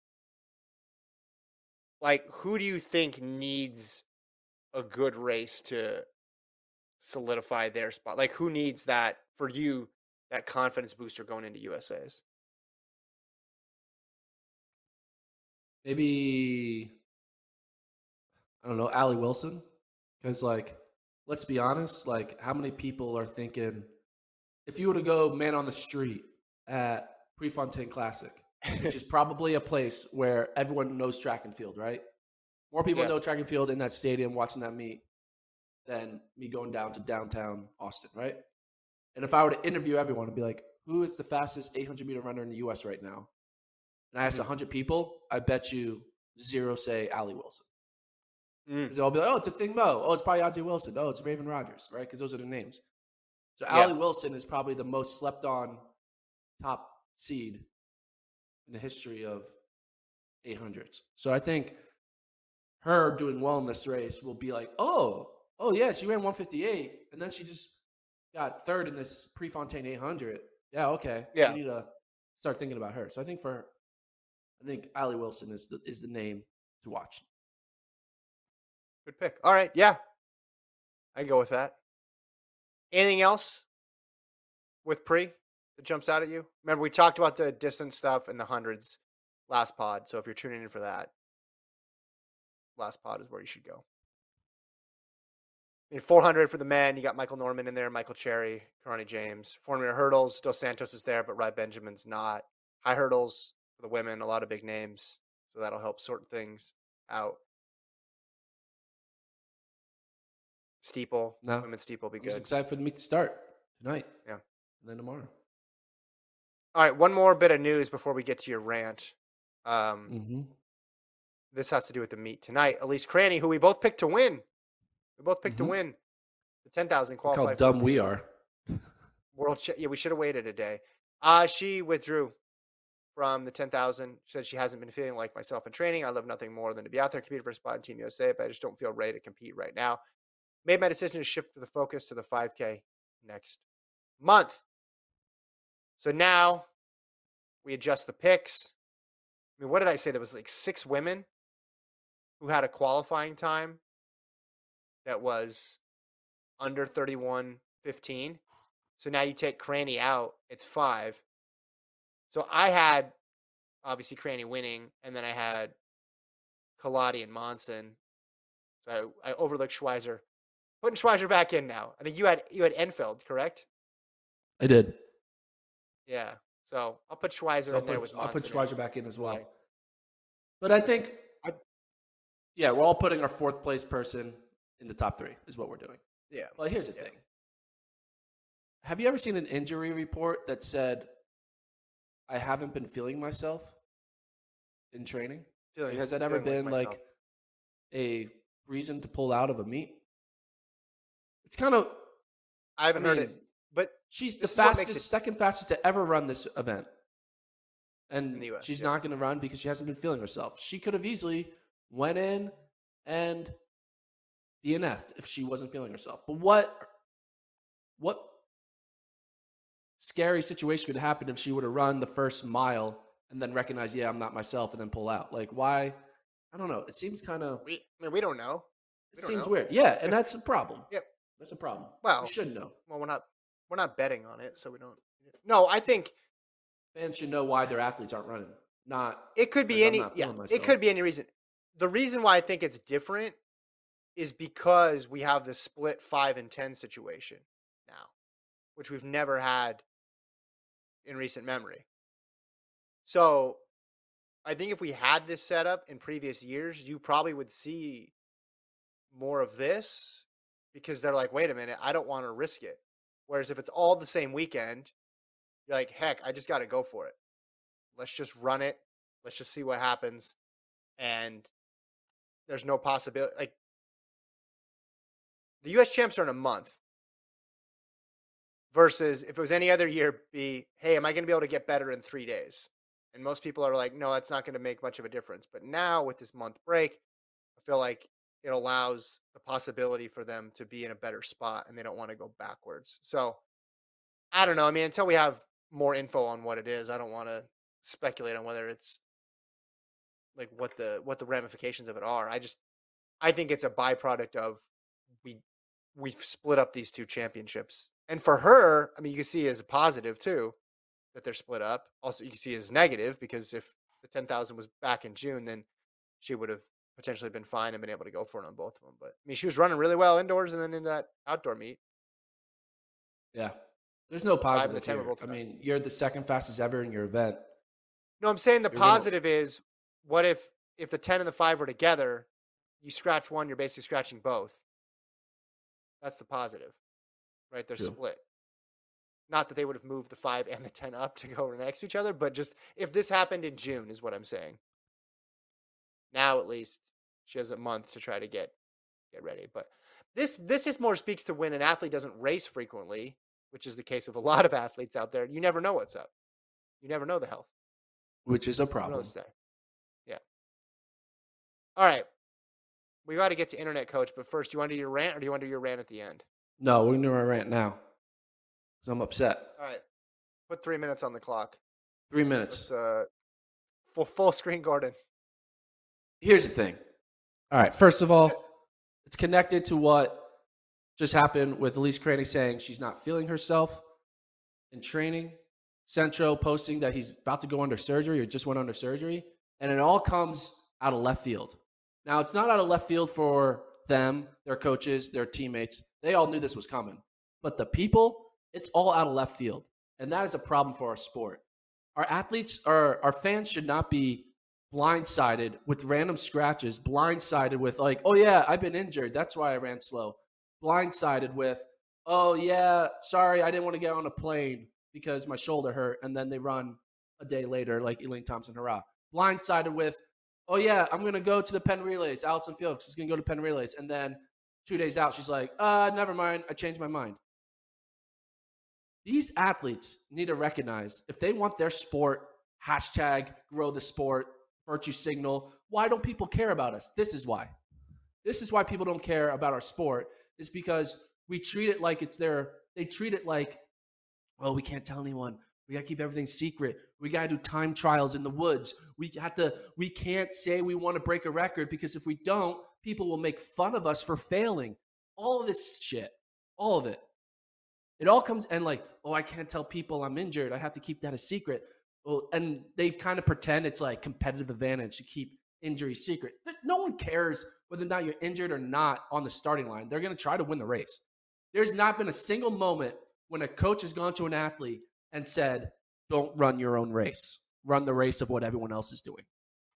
Like, who do you think needs a good race to solidify their spot? Like, who needs that for you? That confidence booster going into USA's. Maybe I don't know, Allie Wilson, because like, let's be honest, like, how many people are thinking if you were to go man on the street at Prefontaine Classic, which is probably a place where everyone knows track and field, right? More people Yeah. know track and field in that stadium watching that meet than me going down to downtown Austin, right? And if I were to interview everyone and be like, who is the fastest 800 meter runner in the US right now? And I asked Mhm. 100 people, I bet you zero say Allie Wilson. Mm. They'll be like, oh, it's Athing Mu. Oh, it's probably Ajeé Wilson. Oh, it's Raven Rogers, right? Because those are the names. So Yeah. Allie Wilson is probably the most slept on top seed in the history of 800s. So I think her doing well in this race will be like, oh, oh yeah, she ran 158, and then she just got third in this Prefontaine 800. Yeah, okay. Yeah. we need to start thinking about her. So I think for, I think Allie Wilson is the is the name to watch. Good pick. All right. Yeah. I go with that. Anything else with pre that jumps out at you? Remember, we talked about the distance stuff and the hundreds last pod. So if you're tuning in for that, last pod is where you should go. I mean, 400 for the men. You got Michael Norman in there, Michael Cherry, Kirani James. 400 hurdles. Dos Santos is there, but Rai Benjamin's not. High hurdles for the women. A lot of big names. So that'll help sort things out. Steeple. No. Women's steeple will be I'm just good. excited for the meet to start tonight. Yeah. And then tomorrow. All right. One more bit of news before we get to your rant. Um, Mm-hmm. This has to do with the meet tonight. Elise Cranny, who we both picked to win. We both picked Mhm. to win the 10,000 Look how dumb we are. World yeah, we should have waited a day. Uh, she withdrew from the 10,000. She said she hasn't been feeling like myself in training. I love nothing more than to be out there, compete for a spot in Team USA, but I just don't feel ready to compete right now. Made my decision to shift the focus to the 5K next month. So now we adjust the picks. I mean, what did I say? There was like six women who had a qualifying time that was under 31.15. So now you take Cranny out, it's five. So I had obviously Cranny winning, and then I had Kelati and Monson. So I, I overlooked Schweizer. Putting Schweizer back in now. I think you had you had Infeld, correct? I did. Yeah. So I'll put Schweizer So I'll in there put, with I'll put Monson and- Schweizer back in as well. Right. But I think, I- yeah, we're all putting our fourth place person in the top three, is what we're doing. Yeah. Well, here's the Yeah. thing. Have you ever seen an injury report that said, I haven't been feeling myself in training? Feeling- Has that ever been myself. like a reason to pull out of a meet? It's kind of, I I haven't heard mean, it, but she's the this is what makes fastest, it- second fastest to ever run this event. And US, she's yeah. not going to run because she hasn't been feeling herself. She could have easily went in and DNF'd if she wasn't feeling herself. But what what scary situation could happen if she would have run the first mile and then recognize, yeah, I'm not myself, and then pull out? Like, why? I don't know. It seems kind of. we I mean we don't know. It don't seems know. weird. Yeah, and that's a problem. Yep. That's a problem. Well- you should know. Well, we're not we're not betting on it, so we don't. No, I think Fans should know why their athletes aren't running. Not it could be any. Yeah, feeling it could be any reason. The reason why I think it's different is because we have the split five and ten situation now, which we've never had in recent memory. So, I think if we had this setup in previous years, you probably would see more of this because they're like, wait a minute, I don't want to risk it. Whereas if it's all the same weekend, you're like, heck, I just got to go for it. Let's just run it. Let's just see what happens. And there's no possibility. Like the U.S. champs are in a month. Versus if it was any other year, be hey, am I going to be able to get better in three days? And most people are like, no, that's not going to make much of a difference. But now with this month break, I feel like it allows the possibility for them to be in a better spot and they don't want to go backwards. So I don't know. I mean, until we have more info on what it is, I don't want to speculate on whether it's like what the what the ramifications of it are. I just I think it's a byproduct of we we've split up these two championships. And for her, I mean, you can see as a positive too that they're split up. Also, you can see as negative because if the 10,000 was back in June, then she would have potentially been fine and been able to go for it on both of them. But I mean, she was running really well indoors and then in that outdoor meet. Yeah. There's no positive. here. I mean, you're the second fastest ever in your event. No, I'm saying the You're gonna- positive is what if if the 10 and the 5 were together, you scratch one, you're basically scratching both. That's the positive. Right? They're True. split. Not that they would have moved the 5 and the 10 up to go next to each other, but just if this happened in June is what I'm saying. Now at least she has a month to try to get get ready, but this this just more speaks to when an athlete doesn't race frequently, which is the case of a lot of athletes out there. You never know what's up. You never know the health. which is a problem. Yeah. All right. we got to get to internet coach, but first, do you want to do your rant or do you want to do your rant at the end? No, we're gonna rant now. Cause I'm upset. All right, put three minutes on the clock. Three minutes. Let's uh, full full screen, Gordon. Here's the thing. All right. First of all, it's connected to what just happened with Elise Cranny saying she's not feeling herself in training. Centro posting that he's about to go under surgery or just went under surgery. And it all comes out of left field. Now, it's not out of left field for them, their coaches, their teammates. They all knew this was coming. But the people, it's all out of left field. And that is a problem for our sport. Our athletes, our, our fans should not be blindsided with random scratches, blindsided with, like, oh, yeah, I've been injured. That's why I ran slow. Blindsided with, oh, yeah, sorry, I didn't want to get on a plane because my shoulder hurt. And then they run a day later, like Elaine Thompson, Herah. Blindsided with, oh, yeah, I'm to go to the Penn Relays. Allyson Felix is to go to Penn Relays. And then two days out, she's like, uh, never mind. I changed my mind. These athletes need to recognize if they want their sport, hashtag grow the sport, virtue signal, why don't people care about us? This is why. This is why people don't care about our sport, is because we treat it like it's their, they treat it like, oh, we can't tell anyone. We got to keep everything secret. We got to do time trials in the woods. We have to, we can't say we want to break a record because if we don't, people will make fun of us for failing. All of this shit, all of it. It all comes and like, oh, I can't tell people I'm injured. I have to keep that a secret. Well, and they kind of pretend it's like competitive advantage to keep injury secret. No one cares whether or not you're injured or not on the starting line. They're going to try to win the race. There's not been a single moment when a coach has gone to an athlete and said, "Don't run your own race. Run the race of what everyone else is doing."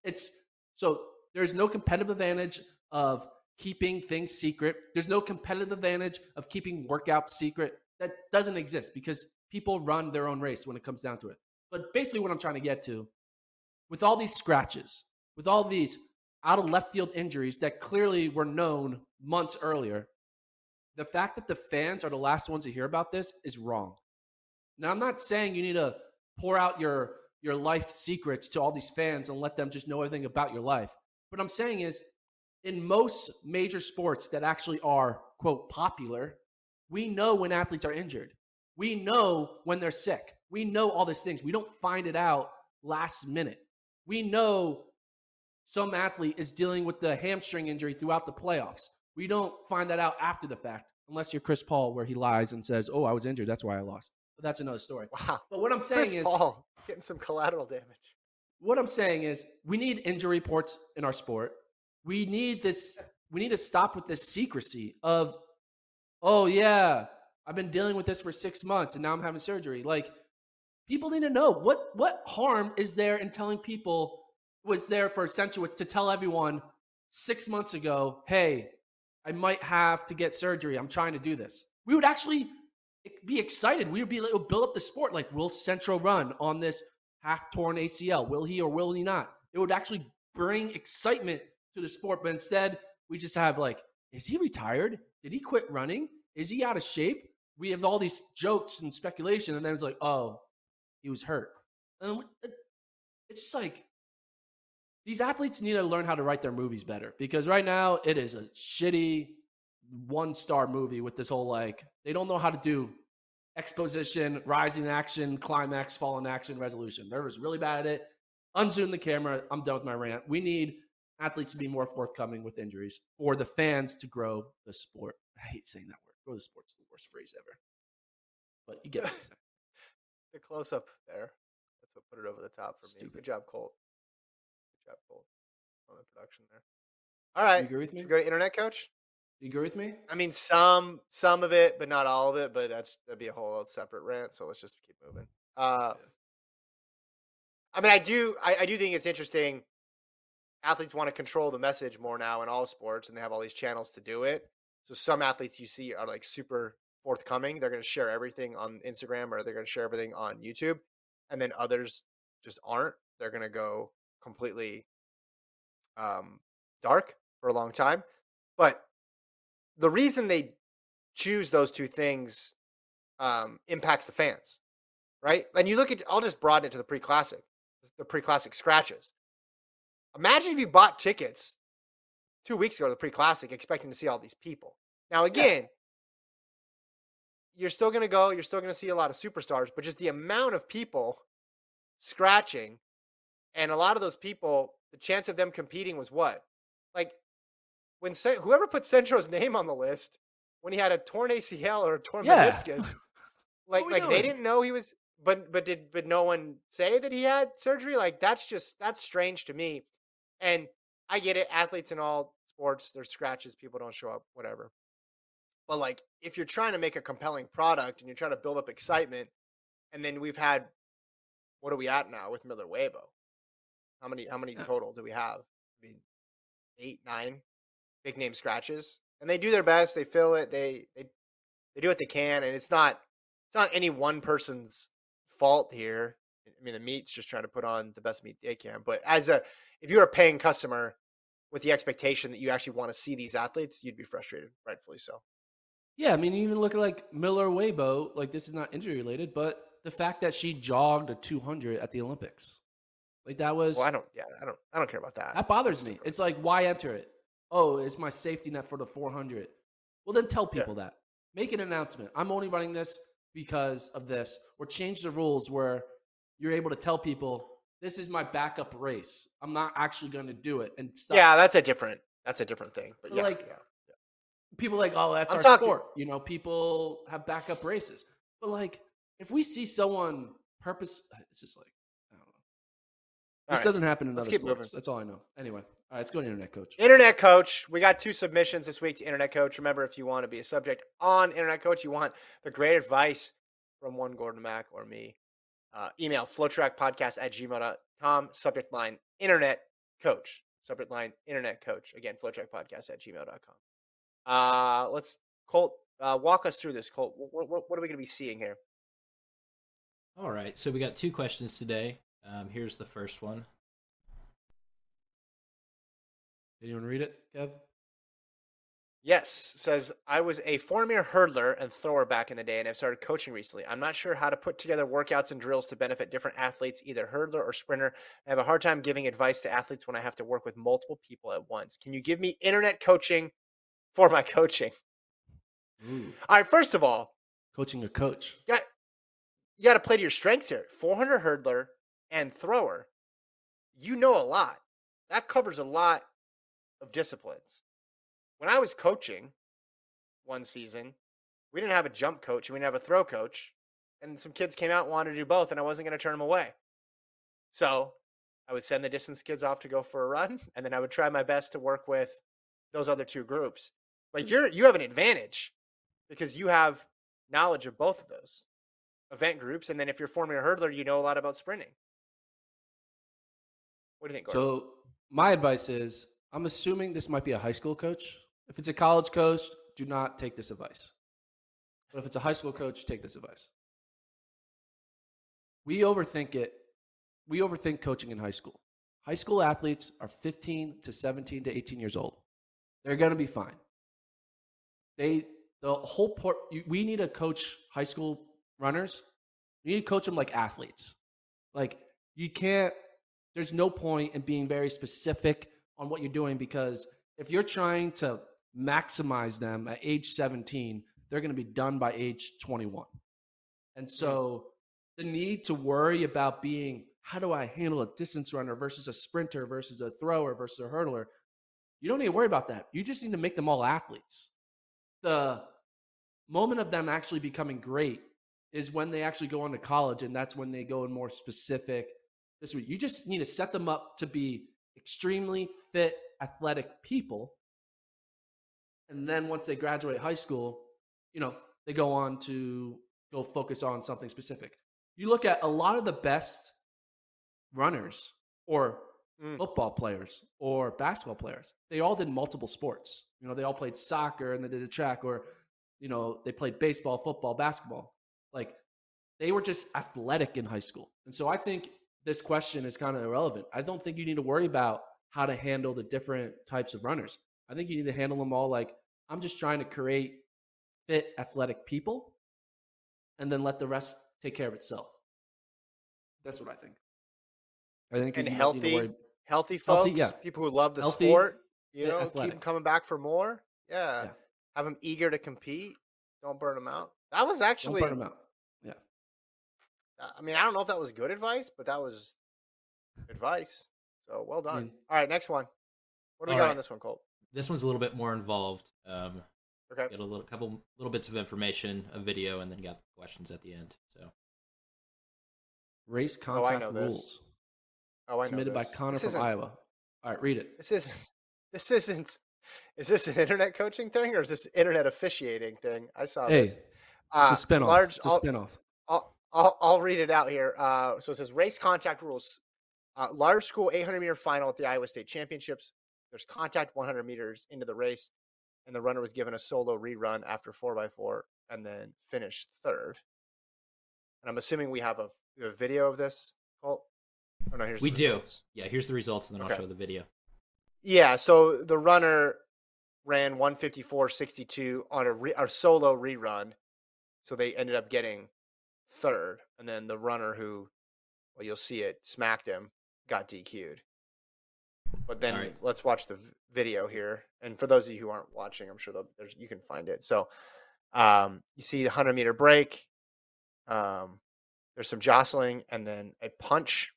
It's so there's no competitive advantage of keeping things secret. There's no competitive advantage of keeping workouts secret that doesn't exist because people run their own race when it comes down to it. But basically, what I'm trying to get to with all these scratches, with all these out of left field injuries that clearly were known months earlier, the fact that the fans are the last ones to hear about this is wrong. Now, I'm not saying you need to pour out your your life secrets to all these fans and let them just know everything about your life. What I'm saying is, in most major sports that actually are quote popular, we know when athletes are injured. We know when they're sick. We know all these things. We don't find it out last minute. We know some athlete is dealing with the hamstring injury throughout the playoffs. We don't find that out after the fact, unless you're Chris Paul, where he lies and says, "Oh, I was injured. That's why I lost." But that's another story. Wow. But what I'm saying Chris is, Paul getting some collateral damage. what I'm saying is, we need injury reports in our sport. We need this. We need to stop with this secrecy of, "Oh yeah, I've been dealing with this for six months and now I'm having surgery." Like, people need to know what what harm is there in telling people was there for Centrowitz to tell everyone six months ago, "Hey, I might have to get surgery. I'm trying to do this." We would actually be excited. We would be would build up the sport. Like, will Centro run on this half torn ACL? Will he or will he not? It would actually bring excitement to the sport. But instead, we just have like, is he retired? Did he quit running? Is he out of shape? We have all these jokes and speculation, and then it's like, oh, he was hurt. And it's just like these athletes need to learn how to write their movies better because right now it is a shitty one star movie with this whole like they don't know how to do exposition, rising action, climax, fallen action, resolution. They're just really bad at it. Unzoom the camera. I'm done with my rant. We need athletes to be more forthcoming with injuries or the fans to grow the sport. I hate saying that word. Grow the sport's the worst phrase ever. But you get what The close up there. That's what put it over the top for me. Good job, Colt. Good job, Colt, on the production there. All right. You agree with Should me? we go to internet coach? You agree with me? I mean, some some of it, but not all of it. But that's that'd be a whole separate rant. So let's just keep moving. Uh, I mean, I do I, I do think it's interesting. Athletes want to control the message more now in all sports, and they have all these channels to do it. So some athletes you see are like super forthcoming. They're going to share everything on Instagram or they're going to share everything on YouTube, and then others just aren't. They're going to go completely um, dark for a long time. But the reason they choose those two things um, impacts the fans, right? And you look at, I'll just broaden it to the pre classic, the pre classic scratches. Imagine if you bought tickets two weeks ago, to the pre classic, expecting to see all these people. Now, again, you're still going to go, you're still going to see a lot of superstars, but just the amount of people scratching and a lot of those people, the chance of them competing was what? Like when whoever put Centro's name on the list when he had a torn ACL or a torn yeah. meniscus, like like doing? they didn't know he was. But but did but no one say that he had surgery? Like that's just that's strange to me. And I get it, athletes in all sports, there's scratches, people don't show up, whatever. But like if you're trying to make a compelling product and you're trying to build up excitement, and then we've had what are we at now with Miller Uibo? How many how many total do we have? I mean, eight, nine big name scratches, and they do their best. They fill it. They they they do what they can, and it's not it's not any one person's fault here. I mean, the meat's just trying to put on the best meat they can. But as a if you're a paying customer with the expectation that you actually want to see these athletes, you'd be frustrated, rightfully so. Yeah, I mean, even look at like Miller Uibo. Like this is not injury related, but the fact that she jogged a 200 at the Olympics. Like that was. Well, I don't. Yeah, I don't. I don't care about that. That bothers me. It's like why enter it? Oh, it's my safety net for the 400. Well, then tell people yeah. that. Make an announcement. I'm only running this because of this, or change the rules where you're able to tell people this is my backup race. I'm not actually going to do it. And stop. yeah, that's a different. That's a different thing. But yeah, like yeah, yeah. people like, oh, that's I'm our talking. sport. You know, people have backup races. But like, if we see someone purpose, it's just like this right. doesn't happen in Let's other sports. Moving. That's all I know. Anyway, all right, let's go to Internet Coach. Internet Coach. We got two submissions this week to Internet Coach. Remember, if you want to be a subject on Internet Coach, you want the great advice from one Gordon Mack or me, uh, email flotrackpodcast at gmail.com. Subject line Internet Coach. Subject line Internet Coach. Again, flotrackpodcast at gmail.com. Uh, let's, Colt, uh, walk us through this, Colt. What, what, what are we going to be seeing here? All right. So we got two questions today. Um, here's the first one. Anyone read it, Kev? Yes, says I was a former hurdler and thrower back in the day and I've started coaching recently. I'm not sure how to put together workouts and drills to benefit different athletes, either hurdler or sprinter. I have a hard time giving advice to athletes when I have to work with multiple people at once. Can you give me internet coaching for my coaching? Ooh. All right, first of all, coaching a coach. You got, you got to play to your strengths here. 400 hurdler, and thrower, you know a lot. That covers a lot of disciplines. When I was coaching one season, we didn't have a jump coach and we didn't have a throw coach. And some kids came out and wanted to do both, and I wasn't going to turn them away. So I would send the distance kids off to go for a run, and then I would try my best to work with those other two groups. But mm. you're you have an advantage because you have knowledge of both of those event groups, and then if you're forming a hurdler, you know a lot about sprinting. What do you think? Gordon? So my advice is, I'm assuming this might be a high school coach. If it's a college coach, do not take this advice. But if it's a high school coach, take this advice. We overthink it. We overthink coaching in high school. High school athletes are 15 to 17 to 18 years old. They're going to be fine. They the whole part We need to coach high school runners. You need to coach them like athletes. Like you can't there's no point in being very specific on what you're doing because if you're trying to maximize them at age 17, they're going to be done by age 21. And so the need to worry about being how do I handle a distance runner versus a sprinter versus a thrower versus a hurdler, you don't need to worry about that. You just need to make them all athletes. The moment of them actually becoming great is when they actually go on to college, and that's when they go in more specific this week. You just need to set them up to be extremely fit, athletic people. And then once they graduate high school, you know, they go on to go focus on something specific. You look at a lot of the best runners or mm. football players or basketball players. They all did multiple sports. You know, they all played soccer and they did a track or, you know, they played baseball, football, basketball. Like they were just athletic in high school. And so I think this question is kind of irrelevant. I don't think you need to worry about how to handle the different types of runners. I think you need to handle them all like I'm just trying to create fit athletic people and then let the rest take care of itself. That's what I think. I think and healthy healthy folks, healthy, yeah. people who love the healthy, sport. You know, keep them coming back for more. Yeah. Yeah. Have them eager to compete. Don't burn them out. That was Don't actually. Burn 'em out. I mean, I don't know if that was good advice, but that was advice. So well done. mean- All right, next one. What do we All got right. on this one, Colt? This one's a little bit more involved. Um, Okay. got a little couple little bits of information, a video, and then got questions at the end. So Race contact Oh, I contact know this. rules Oh, I know submitted by. Connor This from Iowa. All right, read it. This isn't. This isn't. Is this an internet coaching thing or is this internet officiating thing? I saw Hey, this. Uh, it's a spinoff. Large, it's a I'll, spinoff. I'll, I'll, read it out here. Uh, so it says race contact rules. Uh, large school 800 meter final at the Iowa State Championships. There's contact 100 meters into the race, and the runner was given a solo rerun after 4x4 and then finished third. And I'm assuming we have a, we have a video of this, Colt? Oh, no, here's we do. results. Yeah, here's the results, and then Okay. I'll show the video. Yeah, so the runner ran 154.62 on a, re- a solo rerun. So they ended up getting third. And then the runner who, well, you'll see it, smacked him, got DQ'd. But then Alright. let's watch the video here. And for those of you who aren't watching, I'm sure there's, you can find it. So um, you see the 100 meter break. Um, there's some jostling, and then a punch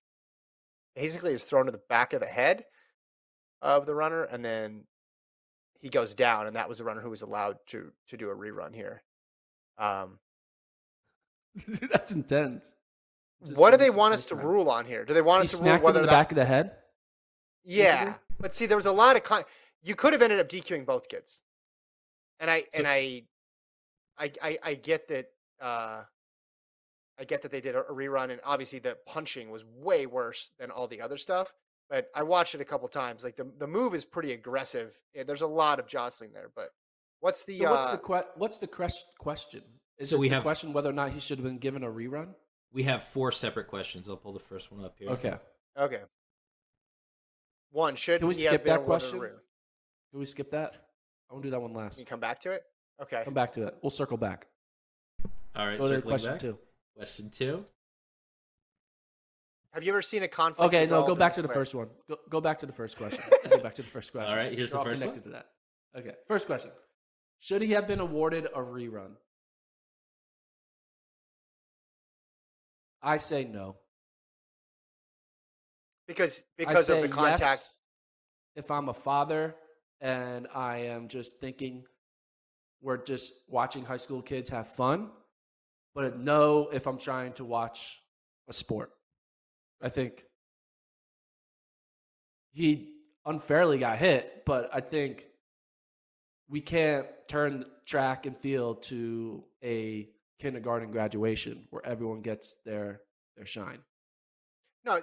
basically is thrown to the back of the head of the runner, and then he goes down, and that was the runner who was allowed to to do a rerun here. Um, That's intense. Just what do they want us to time. rule on here? Do they want He us to rule whether the that? back of the head. yeah, basically? but see, there was a lot of con- you could have ended up DQing both kids, and I So- and I, I I I get that. uh I get that they did a rerun, and obviously the punching was way worse than all the other stuff. But I watched it a couple times. Like the the move is pretty aggressive. There's a lot of jostling there. But what's the So what's uh, the que- what's the ques- question? Is So it we the have- question whether or not he should have been given a rerun? We have four separate questions. I'll pull the first one up here. Okay. Okay. One should Can we he skip been that awarded question? Can we skip that? I want to do that one last. Can you come back to it? Okay. Come back to it. We'll circle back. All right. Go to question back. two. Question two. Have you ever seen a conflict? Okay, no, go back to the way? first one. Go, go back to the first question. go back to the first question. right, here's They're the all first one. connected to that. Okay, first question. Should he have been awarded a rerun? I say no. because because of the contact. yes if I'm a father and I am just thinking we're just watching high school kids have fun, but no if I'm trying to watch a sport. I think he unfairly got hit, but I think we can't turn track and field to a kindergarten graduation where everyone gets their their shine. No, uh,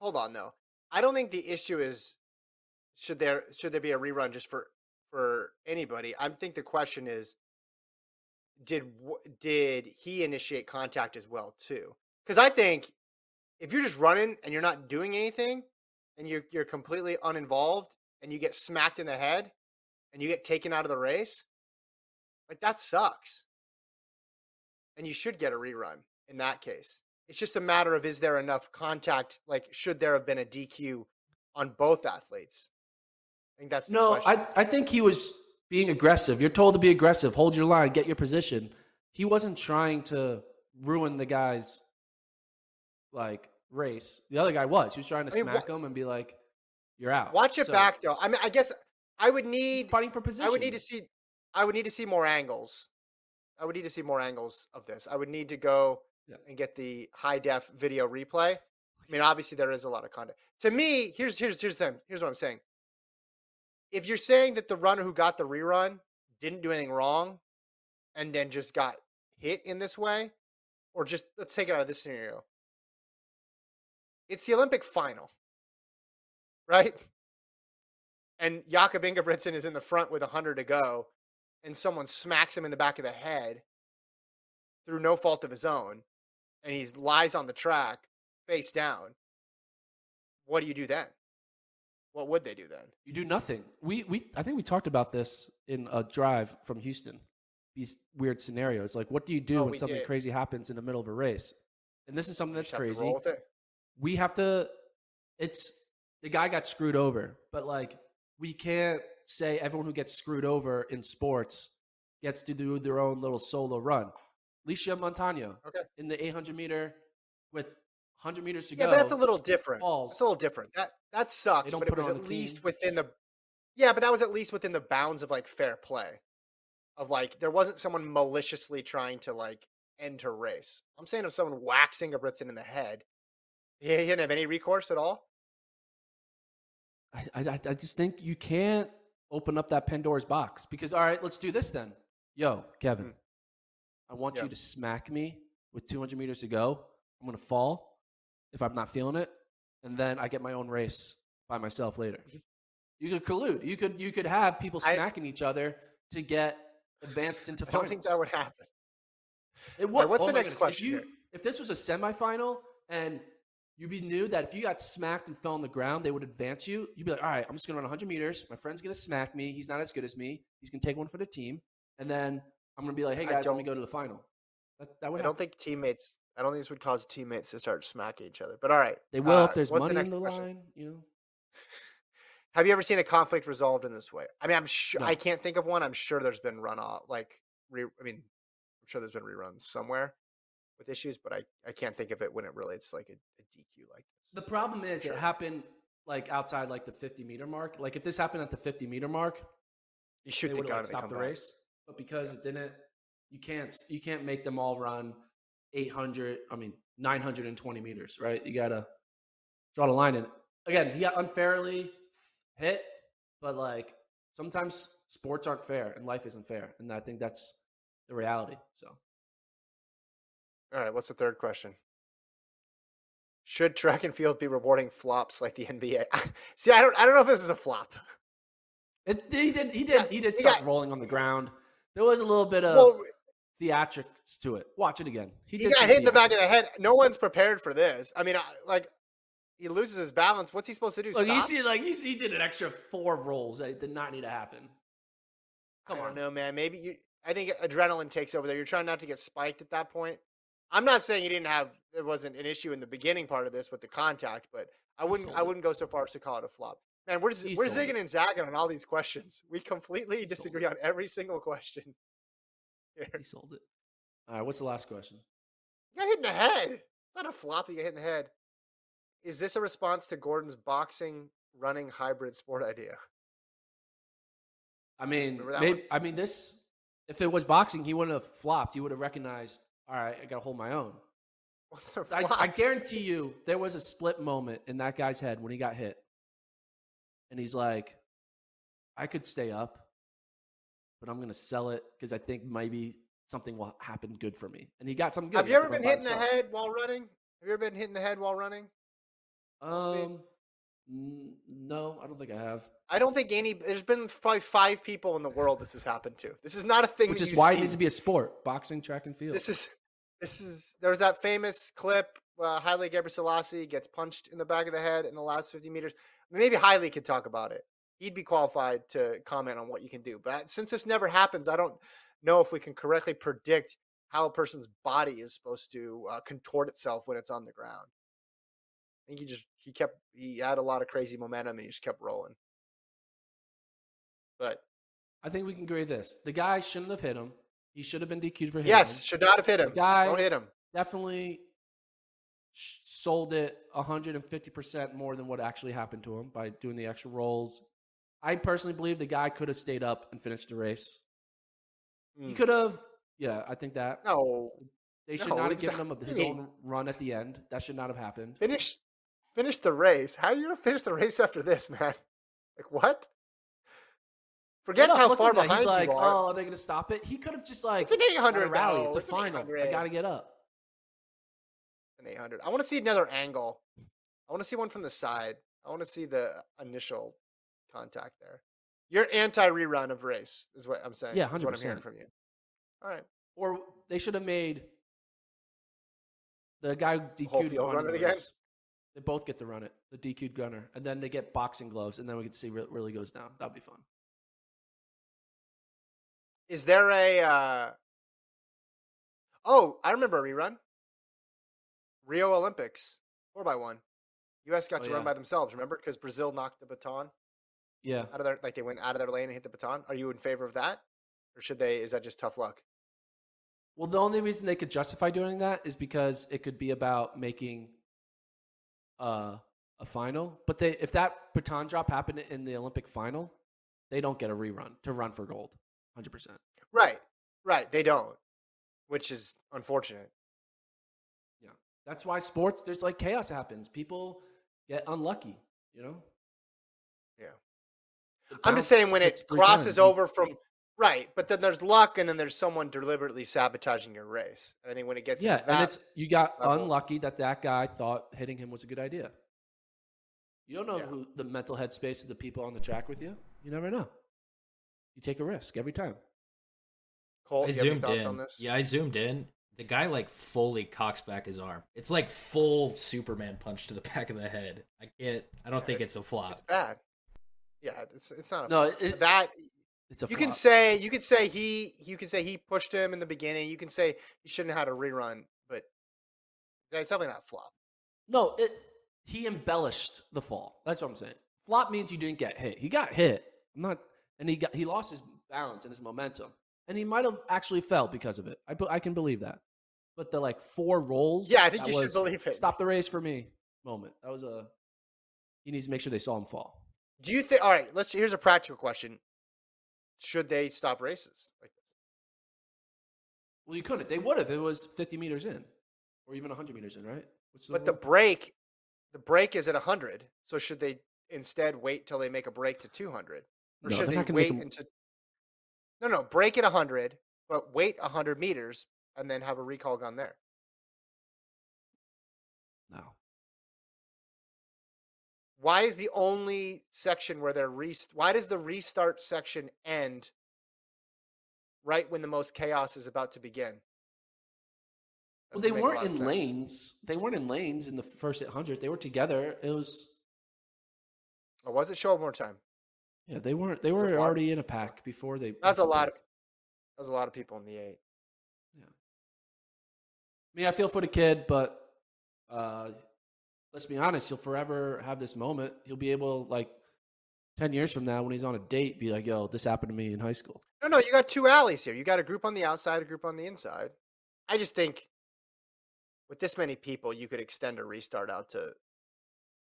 hold on though. I don't think the issue is should there should there be a rerun just for for anybody. I think the question is did did he initiate contact as well too? Because I think if you're just running and you're not doing anything and you're you're completely uninvolved and you get smacked in the head and you get taken out of the race, like that sucks. And you should get a rerun in that case. It's just a matter of is there enough contact? Like, should there have been a DQ on both athletes? I think that's the No, question. I I think he was being aggressive. You're told to be aggressive, hold your line, get your position. He wasn't trying to ruin the guy's like race. The other guy was. He was trying to I mean, smack him and be like, "You're out." Watch it So, back though. I mean, I guess I would need. fighting for position. I would need to see. I would need to see more angles. I would need to see more angles of this. I would need to go Yeah. and get the high def video replay. I mean, obviously there is a lot of content. To me, here's here's here's the thing. Here's what I'm saying. If you're saying that the runner who got the rerun didn't do anything wrong, and then just got hit in this way, or just let's take it out of this scenario. It's the Olympic final, right? And Jakob Ingebrigtsen is in the front with 100 to go, and someone smacks him in the back of the head through no fault of his own, and he lies on the track face down. What do you do then? What would they do then? You do nothing. We we I think we talked about this in a drive from Houston. These weird scenarios. Like what do you do Oh, when something did. crazy happens in the middle of a race? And this is something that's just have to crazy. roll with it? we have to it's the guy got screwed over but like we can't say everyone who gets screwed over in sports gets to do their own little solo run. Licia Montano Okay. in the 800 meter with 100 meters to Yeah, go. Yeah, but that's a little different. Falls. It's a little different. That that sucks, but it put it was at least team. within the Yeah, but that was at least within the bounds of like fair play. Of like there wasn't someone maliciously trying to like end her race. I'm saying if someone whacks Ingebrigtsen in the head, he he didn't have any recourse at all. I, I, I just think you can't open up that Pandora's box because, all right, let's do this then. Yo, Kevin, Mm. I want Yeah. you to smack me with 200 meters to go. I'm going to fall if I'm not feeling it. And then I get my own race by myself later. You could collude. You could you could have people Mm-hmm. I- smacking each other to get advanced into I don't think that would happen. It All right, would. what's oh the next goodness. question If you if this was a semifinal and you be knew that if you got smacked and fell on the ground, they would advance you. You'd be like, all right, I'm just gonna run 100 meters. My friend's gonna smack me. He's not as good as me. He's gonna take one for the team, and then I'm gonna be like, hey guys, let me go to the final. That, that would I don't think teammates I don't think this would cause teammates to start smacking each other. But all right. they will uh, if there's money in the question? line. You know, Have you ever seen a conflict resolved in this way? I mean, I'm sure No. I can't think of one. I'm sure there's been run off like re, I mean, I'm sure there's been reruns somewhere with issues, but I, I can't think of it when it relates to like a, a DQ like this. the problem is Sure. it happened like outside like the 50 meter mark. Like if this happened at the 50 meter mark, you should they the would gun have they stopped the back. race. But because it didn't, you can't you can't make them all run 800. I mean 920 meters, right? You gotta draw the line in. Again, he got unfairly hit, but like sometimes sports aren't fair and life isn't fair, and I think that's the reality. So All right, what's the third question? Should track and field be rewarding flops like the NBA? See, I don't I don't know if this is a flop. it, he did he did Yeah, he did stuff got- rolling on the ground. There was a little bit of Well, theatrics to it. Watch it again. He, he got hit in the back of the head. No one's prepared for this. I mean, I, like he loses his balance. What's he supposed to do? Look, you see, like you see, he did an extra four rolls that did not need to happen. Come I on, don't man. Maybe you. I think adrenaline takes over there. You're trying not to get spiked at that point. I'm not saying he didn't have. There wasn't an issue in the beginning part of this with the contact, but I wouldn't. I wouldn't go so far as to call it a flop. Man, we're He we're zigging it. and zagging on all these questions. We completely sold disagree on every single question. Here. He sold it. All right, what's the last question? You got hit in the head. It's not a flop. You get hit in the head. Is this a response to Gordon's boxing running hybrid sport idea? I mean, maybe, I mean this. If it was boxing, he wouldn't have flopped. He would have recognized. All right, I got to hold my own. I? I guarantee you, there was a split moment in that guy's head when he got hit, and he's like, "I could stay up, but I'm going to sell it because I think maybe something will happen good for me." And he got something good. Have you ever been by hit in the head while running? Have you ever been hit in the head while running? Um, no, I don't think I have. I don't think any. There's been probably five people in the world this has happened to. This is not a thing. Which is why see. it needs to be a sport: boxing, track, and field. This is. This is. There was that famous clip. Uh, Haile Gebrselassie gets punched in the back of the head in the last 50 meters. Maybe Haile could talk about it. He'd be qualified to comment on what you can do. But since this never happens, I don't know if we can correctly predict how a person's body is supposed to uh, contort itself when it's on the ground. Think he just he kept he had a lot of crazy momentum and he just kept rolling. But I think we can agree this: the guy shouldn't have hit him. He should have been DQ'd for hitting yes, him. should not have hit him. guy- Don't hit him. Definitely sold it 150% more than what actually happened to him by doing the extra rolls. I personally believe the guy could have stayed up and finished the race. He Mm. could have. Yeah, I think that No, they should no, not have exact- given him his do you mean? own run at the end. That should not have happened. finish finish the race. How are you gonna finish the race after this, man? Like what? Forget how far behind He's like, you are. oh, are they going to stop it? He could have just like it's an eight hundred rally. though. It's a an final. I got to get up. an eight hundred. I want to see another angle. I want to see one from the side. I want to see the initial contact there. You're anti rerun of race, is what I'm saying. Yeah, is what I'm hearing 100%. from you. All right. Or they should have made the guy who whole DQ'd field running run it again? race. They both get to run it. The DQ'd gunner, and then they get boxing gloves, and then we can see what really goes down. That'd be fun. Is there a? Uh... Oh, I remember a rerun. Rio Olympics, four by one. U.S. got Oh, to run by themselves. Remember, because Brazil knocked the baton. Yeah. out of their like they went out of their lane and hit the baton. Are you in favor of that, or should they? Is that just tough luck? Well, the only reason they could justify doing that is because it could be about making uh, a final. But they, if that baton drop happened in the Olympic final, they don't get a rerun to run for gold. Hundred percent. Right, right. They don't, which is unfortunate. Yeah, that's why sports. There's like chaos happens. People get unlucky. You know. Yeah. I'm just saying when it crosses times, over from right, but then there's luck, and then there's someone deliberately sabotaging your race. And I think when it gets Yeah, into and it's you got level. unlucky that that guy thought hitting him was a good idea. You don't know Yeah. who the mental headspace of the people on the track with you. You never know. You take a risk every time. Colt, I you have any zoomed thoughts in. on this? Yeah, I zoomed in. The guy like fully cocks back his arm. It's like full Superman punch to the back of the head. I can't. I don't Yeah, think it's a flop. it's bad. Yeah, it's it's not a No, flop. it- that It's a you can say you could say he you can say he pushed him in the beginning. You can say he shouldn't have had a rerun, but it's definitely not flop. No, it he embellished the fall. That's what I'm saying. Flop means you didn't get hit. He got hit. I'm not and he got he lost his balance and his momentum. And he might have actually fell because of it. I I can believe that. But the like four rolls. Yeah, I think you should believe it. Stop the race for me moment. That was a he needs to make sure they saw him fall. Do you think? All right, let's. Here's a practical question: Should they stop races like this? Well, you couldn't. They would have. It was 50 meters in, or even 100 meters in, right? What's But the break, the break is at hundred. So should they instead wait till they make a break to two hundred, or No, should they not gonna make wait them- until? No, no, break at hundred, but wait hundred meters and then have a recall gun there. no. Why is the only section where they're rest? Why does the restart section end right when the most chaos is about to begin? Well, they weren't in lanes. They weren't in lanes in the first 800. They were together. It was Or was it? Show more time. yeah. They weren't. They were already in a pack before they. That's a lot of. That's a lot of people in the eight. yeah I mean, I feel for the kid, but uh, let's be honest. He'll forever have this moment. He'll be able, like, ten years from now, when he's on a date, be like, "Yo, this happened to me in high school." No, no, you got two alleys here. You got a group on the outside, a group on the inside. I just think with this many people, you could extend a restart out to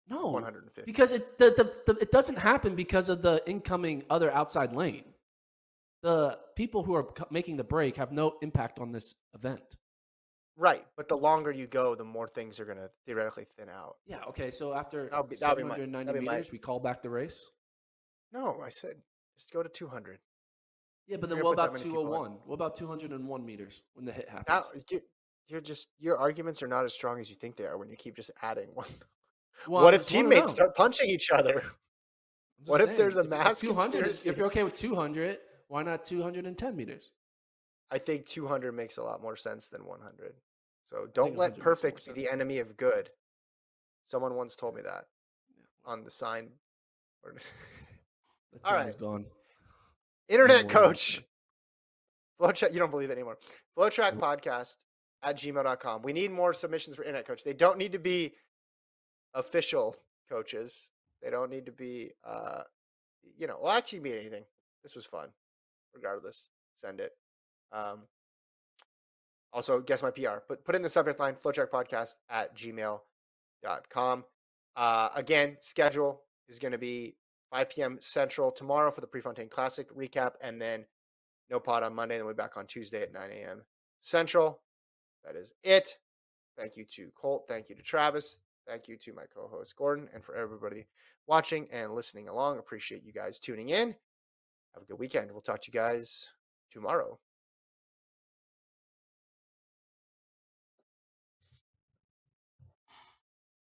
No, 150. because it the, the, the it doesn't happen because of the incoming other outside lane. The people who are making the break have no impact on this event. Right, but the longer you go, the more things are going to theoretically thin out. Yeah. Okay. So after That'll be- that'll be my- 790 be my- meters, we call back the race. No, I said just go to 200. Yeah, but then what about many people in. 201? What about 201 meters when the hit happens? Now, you, you're just your arguments are not as strong as you think they are when you keep just adding one. Well, what I if teammates oh. start punching each other? What if there's a if- mass 200 is- If you're okay with 200, why not 210 meters? I think 200 makes a lot more sense than 100. So don't let perfect be the enemy of good. Someone once told me that on the sign. That All right. gone. Internet coach. FloTrack, you don't believe it anymore. FloTrack podcast at gmail.com. We need more submissions for internet coach. They don't need to be official coaches. They don't need to be, uh, you know, well, actually be anything. This was fun. Regardless, send it. Um, also, guess my PR. Put put in the subject line flotrack podcast at gmail.com. Uh, again, schedule is going to be 5 p.m. Central tomorrow for the Prefontaine Classic recap, and then no pod on Monday. And then we'll be back on Tuesday at 9 a.m. Central. That is it. Thank you to Colt. Thank you to Travis. Thank you to my co host Gordon, and for everybody watching and listening along. Appreciate you guys tuning in. Have a good weekend. We'll talk to you guys tomorrow.